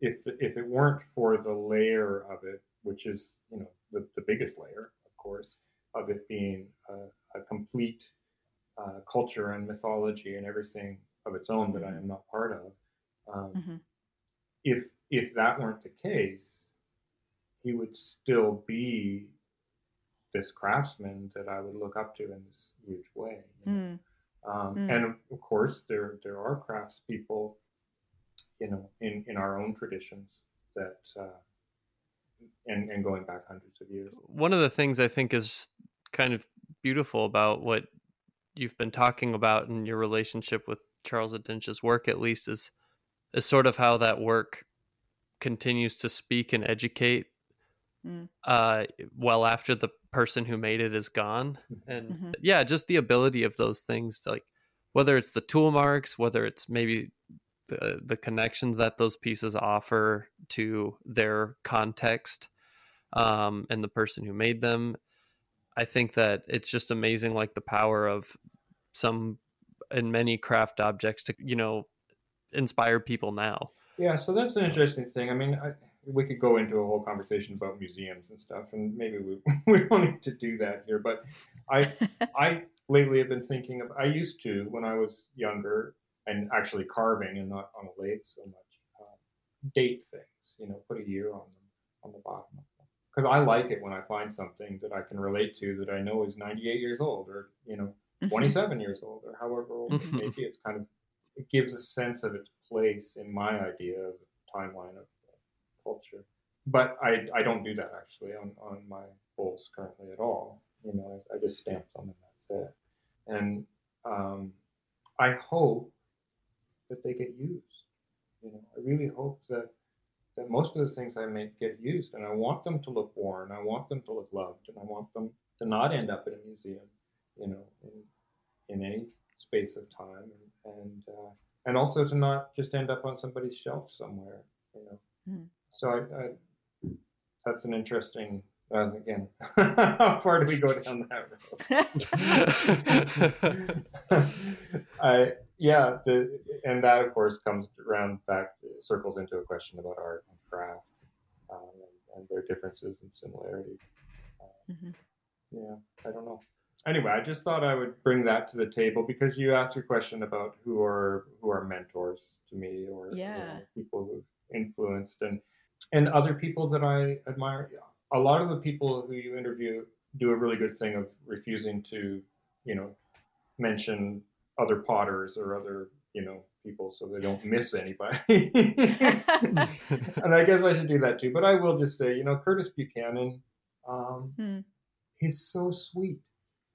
if the, if it weren't for the layer of it, which is you know the, the biggest layer, of course, of it being a, a complete uh, culture and mythology and everything of its own that I am not part of. Um, Mhm. If if that weren't the case, he would still be this craftsman that I would look up to in this huge way. you know? Mm, Um, Mm. And of course, there there are craftspeople, you know, in, in our own traditions that, uh, and and going back hundreds of years. One of the things I think is kind of beautiful about what you've been talking about in your relationship with Charles Edenshaw's work, at least, is is sort of how that work continues to speak and educate Mm. uh, well after the person who made it is gone. And Mhm. yeah, just the ability of those things, like whether it's the tool marks, whether it's maybe the the connections that those pieces offer to their context um, and the person who made them. I think that it's just amazing, like the power of some and many craft objects to you know inspire people now. Yeah, so that's an interesting thing. I mean, I, we could go into a whole conversation about museums and stuff, and maybe we we don't need to do that here. But I I lately have been thinking of. I used to when I was younger and actually carving and not on a lathe so much. Uh, date things, you know, put a year on them on the bottom of them because I like it when I find something that I can relate to that I know is 98 years old or you know Mhm. 27 years old or however old it Mhm. may be. It's kind of it gives a sense of its place in my idea of the timeline of culture. But I, I don't do that actually on, on my bowls currently at all. You know, I, I just stamp them and that's it. And um, I hope that they get used. You know, I really hope that that most of the things I make get used, and I want them to look worn. I want them to look loved, and I want them to not end up in a museum. You know, in in any space of time, and and, uh, and also to not just end up on somebody's shelf somewhere. You know, Hmm. So I, I that's an interesting. Uh, again, how far do we go down that road? I yeah, the, and that of course comes around back circles into a question about art and craft um, and, and their differences and similarities. Uh, Mhm. Yeah, I don't know. Anyway, I just thought I would bring that to the table because you asked your question about who are who are mentors to me or, or people who've influenced and and other people that I admire. A lot of the people who you interview do a really good thing of refusing to, you know, mention other potters or other, you know, people so they don't miss anybody. and I guess I should do that too. But I will just say, you know, Curtis Buchanan, um, Hmm. he's so sweet.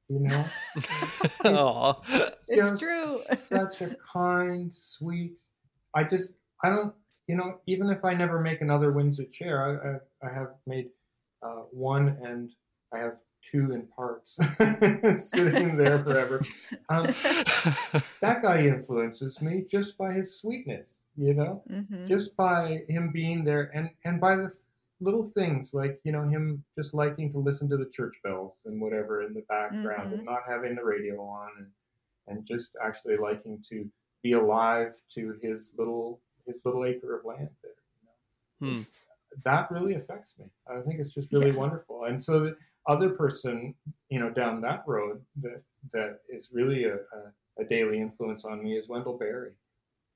You know, Aw. It's true. such a kind, sweet. I just, I don't, you know, even if I never make another Windsor chair, I, I, I have made uh, one and I have two in parts sitting there forever. Um, that guy influences me just by his sweetness, you know, hmm just by him being there and, and by the little things like, you know, him just liking to listen to the church bells and whatever in the background and not having the radio on and, and just actually liking to be alive to his little his little acre of land there. You know? Hmm. That really affects me. I think it's just really Yeah. wonderful. And so the other person, you know, down that road that that is really a, a, a daily influence on me is Wendell Berry.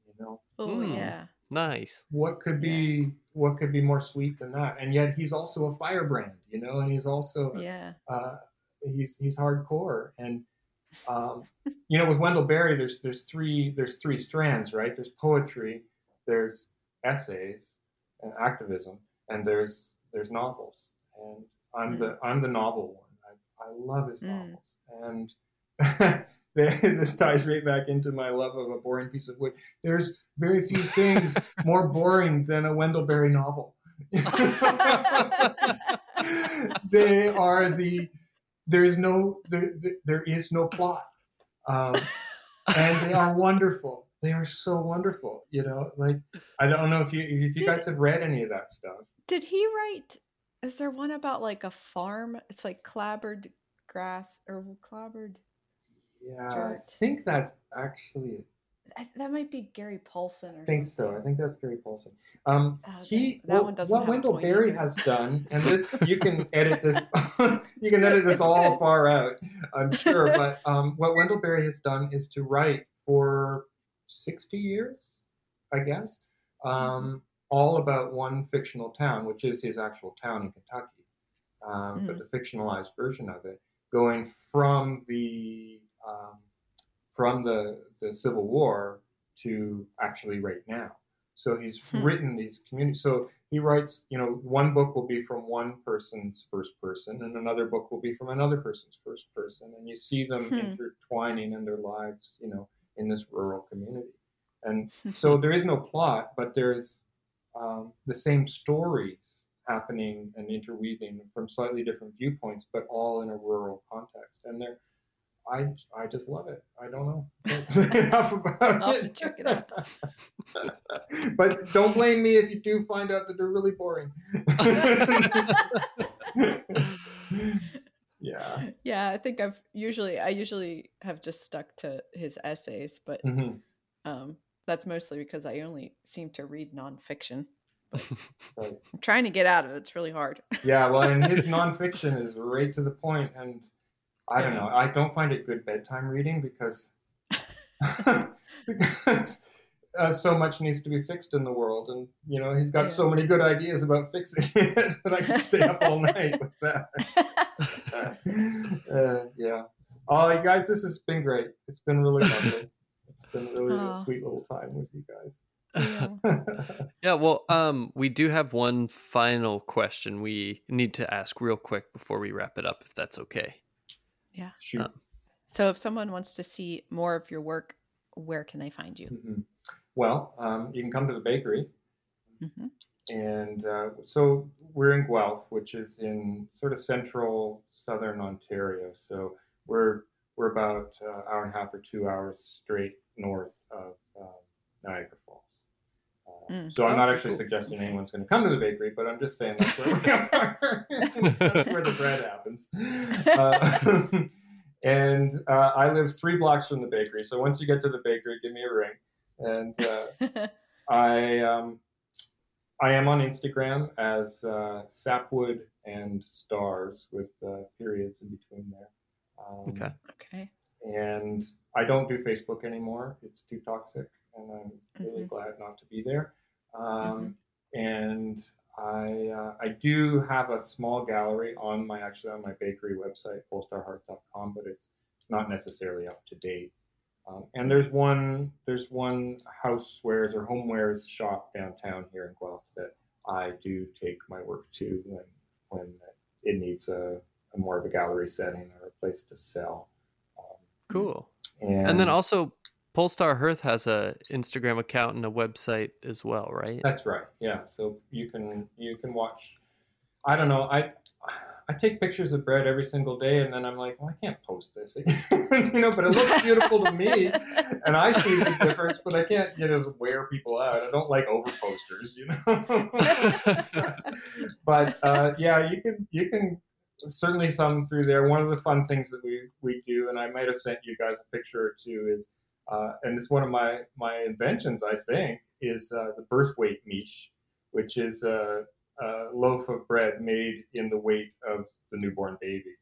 You know, Oh Hmm. yeah. nice. what could be what could be more sweet than that? And yet he's also a firebrand, you know, and he's also Yeah. uh, he's he's hardcore and um, you know with Wendell Berry there's there's three there's three strands right there's poetry there's essays and activism and there's there's novels. And I'm the I'm the novel one. I, I love his Mm. novels. And this ties right back into my love of a boring piece of wood. There's very few things more boring than a Wendell Berry novel. They are the there is no there, there- there is no plot. Um, and they are wonderful they are so wonderful you know like i don't know if you if you Did- guys have read any of that stuff Did he write? Is there one about like a farm? It's like clabbered grass or clabbered. yeah Dirt. i think that's actually I, that might be Gary Paulsen or i think so i think that's gary paulsen um Oh, okay. he That what, one doesn't what have wendell berry either. has done and this you can edit this you can good, edit this all good. far out i'm sure but um, what wendell berry has done is to write for 60 years i guess um, all about one fictional town which is his actual town in kentucky um, but the fictionalized version of it going from the um, from the the civil war to actually right now so he's Hmm. written these communities so he writes you know one book will be from one person's first person and another book will be from another person's first person and you see them Hmm. intertwining in their lives you know in this rural community and so there is no plot but there's um, the same stories happening and interweaving from slightly different viewpoints but all in a rural context and they're I, I just love it. I don't know. That's enough about I'll it. check it out. but don't blame me if you do find out that they're really boring. yeah. Yeah, I think I've usually I usually have just stuck to his essays, but Mhm. um, that's mostly because I only seem to read nonfiction. Right. I'm trying to get out of it. It's really hard. Yeah, well, and his nonfiction is right to the point, and I don't Yeah. know. I don't find it good bedtime reading because because uh, so much needs to be fixed in the world, and you know he's got so many good ideas about fixing it that I can stay up all night with that. uh, yeah. Oh, you guys, this has been great. It's been really lovely. It's been really a sweet little time with you guys. Yeah. Yeah, well, um, we do have one final question we need to ask real quick before we wrap it up, if that's okay. Yeah. Shoot. Um, So if someone wants to see more of your work, where can they find you? Mhm. Well, um, you can come to the bakery. hmm And uh, so we're in Guelph, which is in sort of central southern Ontario. So we're we're about uh, hour and a half or two hours straight north of um, Niagara Falls. Uh, Mm. So I'm not actually cool. suggesting anyone's going to come to the bakery, but I'm just saying that's where we are. that's where the bread happens. Uh, and uh, I live three blocks from the bakery. So once you get to the bakery, give me a ring. And uh, I um, I am on Instagram as uh, Sapwood and Stars with uh, periods in between there. Um, Okay. okay. And I don't do Facebook anymore. It's too toxic, and I'm really Mhm. glad not to be there. Um, And I uh, I do have a small gallery on my actually on my bakery website, polestarhearth.com, but it's not necessarily up to date. Um, and there's one there's one housewares or homewares shop downtown here in Guelph that I do take my work to when when it needs a, a more of a gallery setting or a place to sell. Um, Cool. and, And then also Polestar Hearth has a Instagram account and a website as well, right? That's right. Yeah. So you can you can watch. I don't know. I I take pictures of bread every single day, and then I'm like, well, I can't post this, you know. But it looks beautiful to me, and I see the difference. But I can't, you know, wear people out. I don't like over posters, you know. but uh, yeah, you can you can certainly thumb through there. One of the fun things that we we do, and I might have sent you guys a picture or two, is uh, and it's one of my my inventions. I think is uh, the birth weight niche, which is a, a loaf of bread made in the weight of the newborn baby.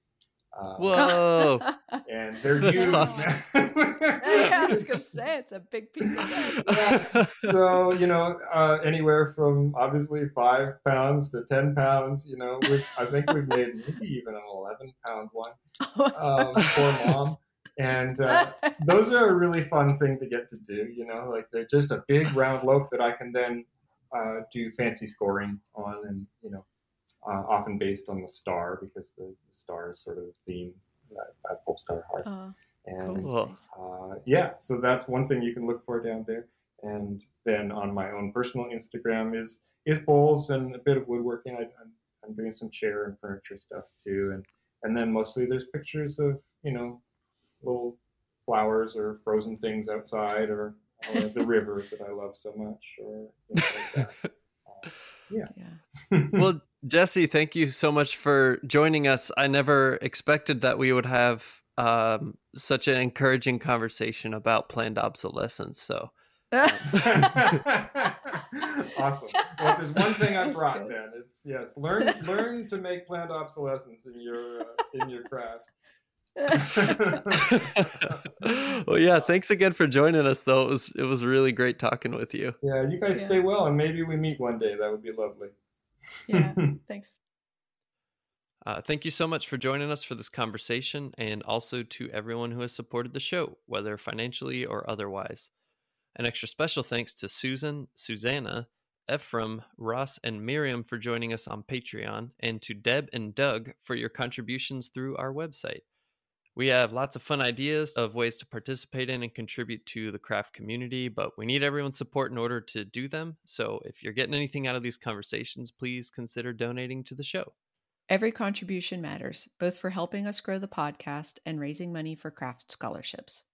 Uh, Whoa. and they're That's huge. awesome. yeah, I was gonna say it's a big piece of bread. so you know uh, anywhere from obviously five pounds to ten pounds you know we've, i think we've made maybe even an 11 pound one um, for mom and uh, those are a really fun thing to get to do you know like they're just a big round loaf that i can then uh, do fancy scoring on and you know uh, often based on the star because the, the star is sort of the theme at, at Polestar Heart Oh, and Cool. uh, yeah, so that's one thing you can look for down there. And then on my own personal Instagram is is bowls and a bit of woodworking. I, I'm, I'm doing some chair and furniture stuff too, and and then mostly there's pictures of you know little flowers or frozen things outside or, or the river that I love so much or like that. Uh, yeah. well, Jesse, thank you so much for joining us. I never expected that we would have um, such an encouraging conversation about planned obsolescence. So, awesome. Well, if there's one thing I That's brought, then it's yes, learn learn to make planned obsolescence in your uh, in your craft. well, yeah, thanks again for joining us. Though it was it was really great talking with you. Yeah, you guys Yeah. stay well, and maybe we meet one day. That would be lovely. yeah. Thanks. Uh, thank you so much for joining us for this conversation, and also to everyone who has supported the show, whether financially or otherwise. An extra special thanks to Susan, Susanna, Ephraim, Ross, and Miriam for joining us on Patreon, and to Deb and Doug for your contributions through our website. We have lots of fun ideas of ways to participate in and contribute to the craft community, but we need everyone's support in order to do them. So if you're getting anything out of these conversations, please consider donating to the show. Every contribution matters, both for helping us grow the podcast and raising money for craft scholarships.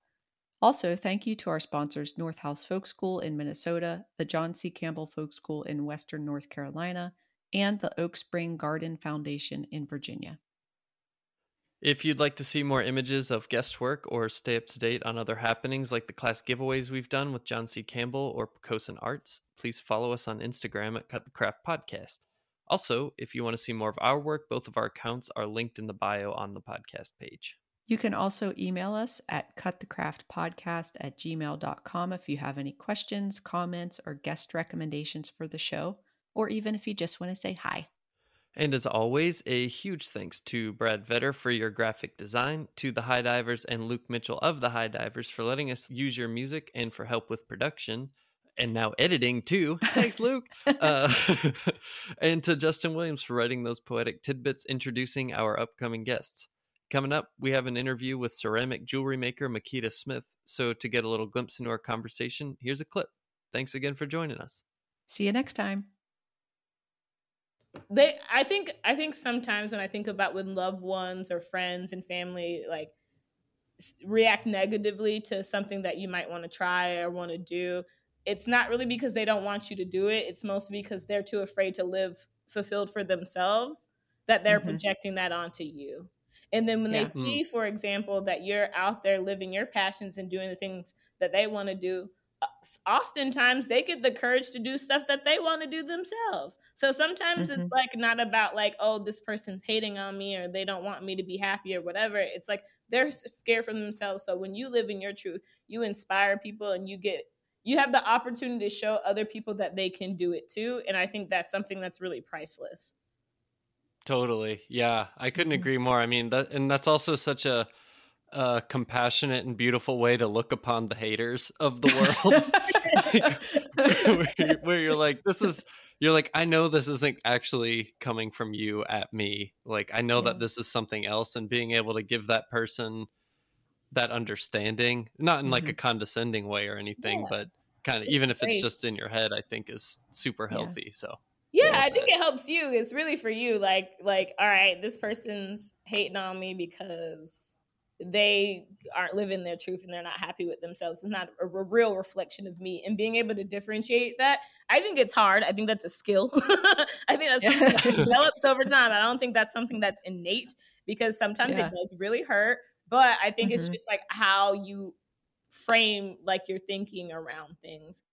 Also, thank you to our sponsors North House Folk School in Minnesota, the John C. Campbell Folk School in Western North Carolina, and the Oak Spring Garden Foundation in Virginia. If you'd like to see more images of guest work or stay up to date on other happenings like the class giveaways we've done with John C. Campbell or Pocosin Arts, please follow us on Instagram at Cut the Craft Podcast. Also, if you want to see more of our work, both of our accounts are linked in the bio on the podcast page. You can also email us at cutthecraftpodcast at gmail.com if you have any questions, comments, or guest recommendations for the show, or even if you just want to say hi. And as always, a huge thanks to Brad Vetter for your graphic design, to the High Divers and Luke Mitchell of the High Divers for letting us use your music and for help with production and now editing too. Thanks, Luke. uh, and to Justin Williams for writing those poetic tidbits introducing our upcoming guests. Coming up, we have an interview with ceramic jewelry maker Makita Smith. So, to get a little glimpse into our conversation, here's a clip. Thanks again for joining us. See you next time. They i think i think sometimes when i think about when loved ones or friends and family like react negatively to something that you might want to try or want to do it's not really because they don't want you to do it it's mostly because they're too afraid to live fulfilled for themselves that they're Mhm. projecting that onto you and then when Yeah. they see for example that you're out there living your passions and doing the things that they want to do oftentimes they get the courage to do stuff that they want to do themselves. So sometimes Mhm. it's like not about like, oh, this person's hating on me or they don't want me to be happy or whatever. It's like they're scared for themselves. So when you live in your truth, you inspire people and you get you have the opportunity to show other people that they can do it too. And I think that's something that's really priceless. Totally. Yeah, I couldn't Mhm. agree more. I mean, that and that's also such a a compassionate and beautiful way to look upon the haters of the world. where, where you're like, this is you're like, I know this isn't actually coming from you at me. Like, I know Yeah. that this is something else, and being able to give that person that understanding, not in like a mm-hmm. condescending way or anything, Yeah. but kind of even if it's just in your head, I think is super Yeah. healthy. So, Yeah, I think it helps you. It's really for you. Like, like, all right, this person's hating on me because they aren't living their truth and they're not happy with themselves. It's not a, a real reflection of me. And being able to differentiate that, I think it's hard. I think that's a skill. I think that's something that develops over time. I don't think that's something that's innate because sometimes Yeah. it does really hurt. But I think it's Mhm. just like how you frame like your thinking around things.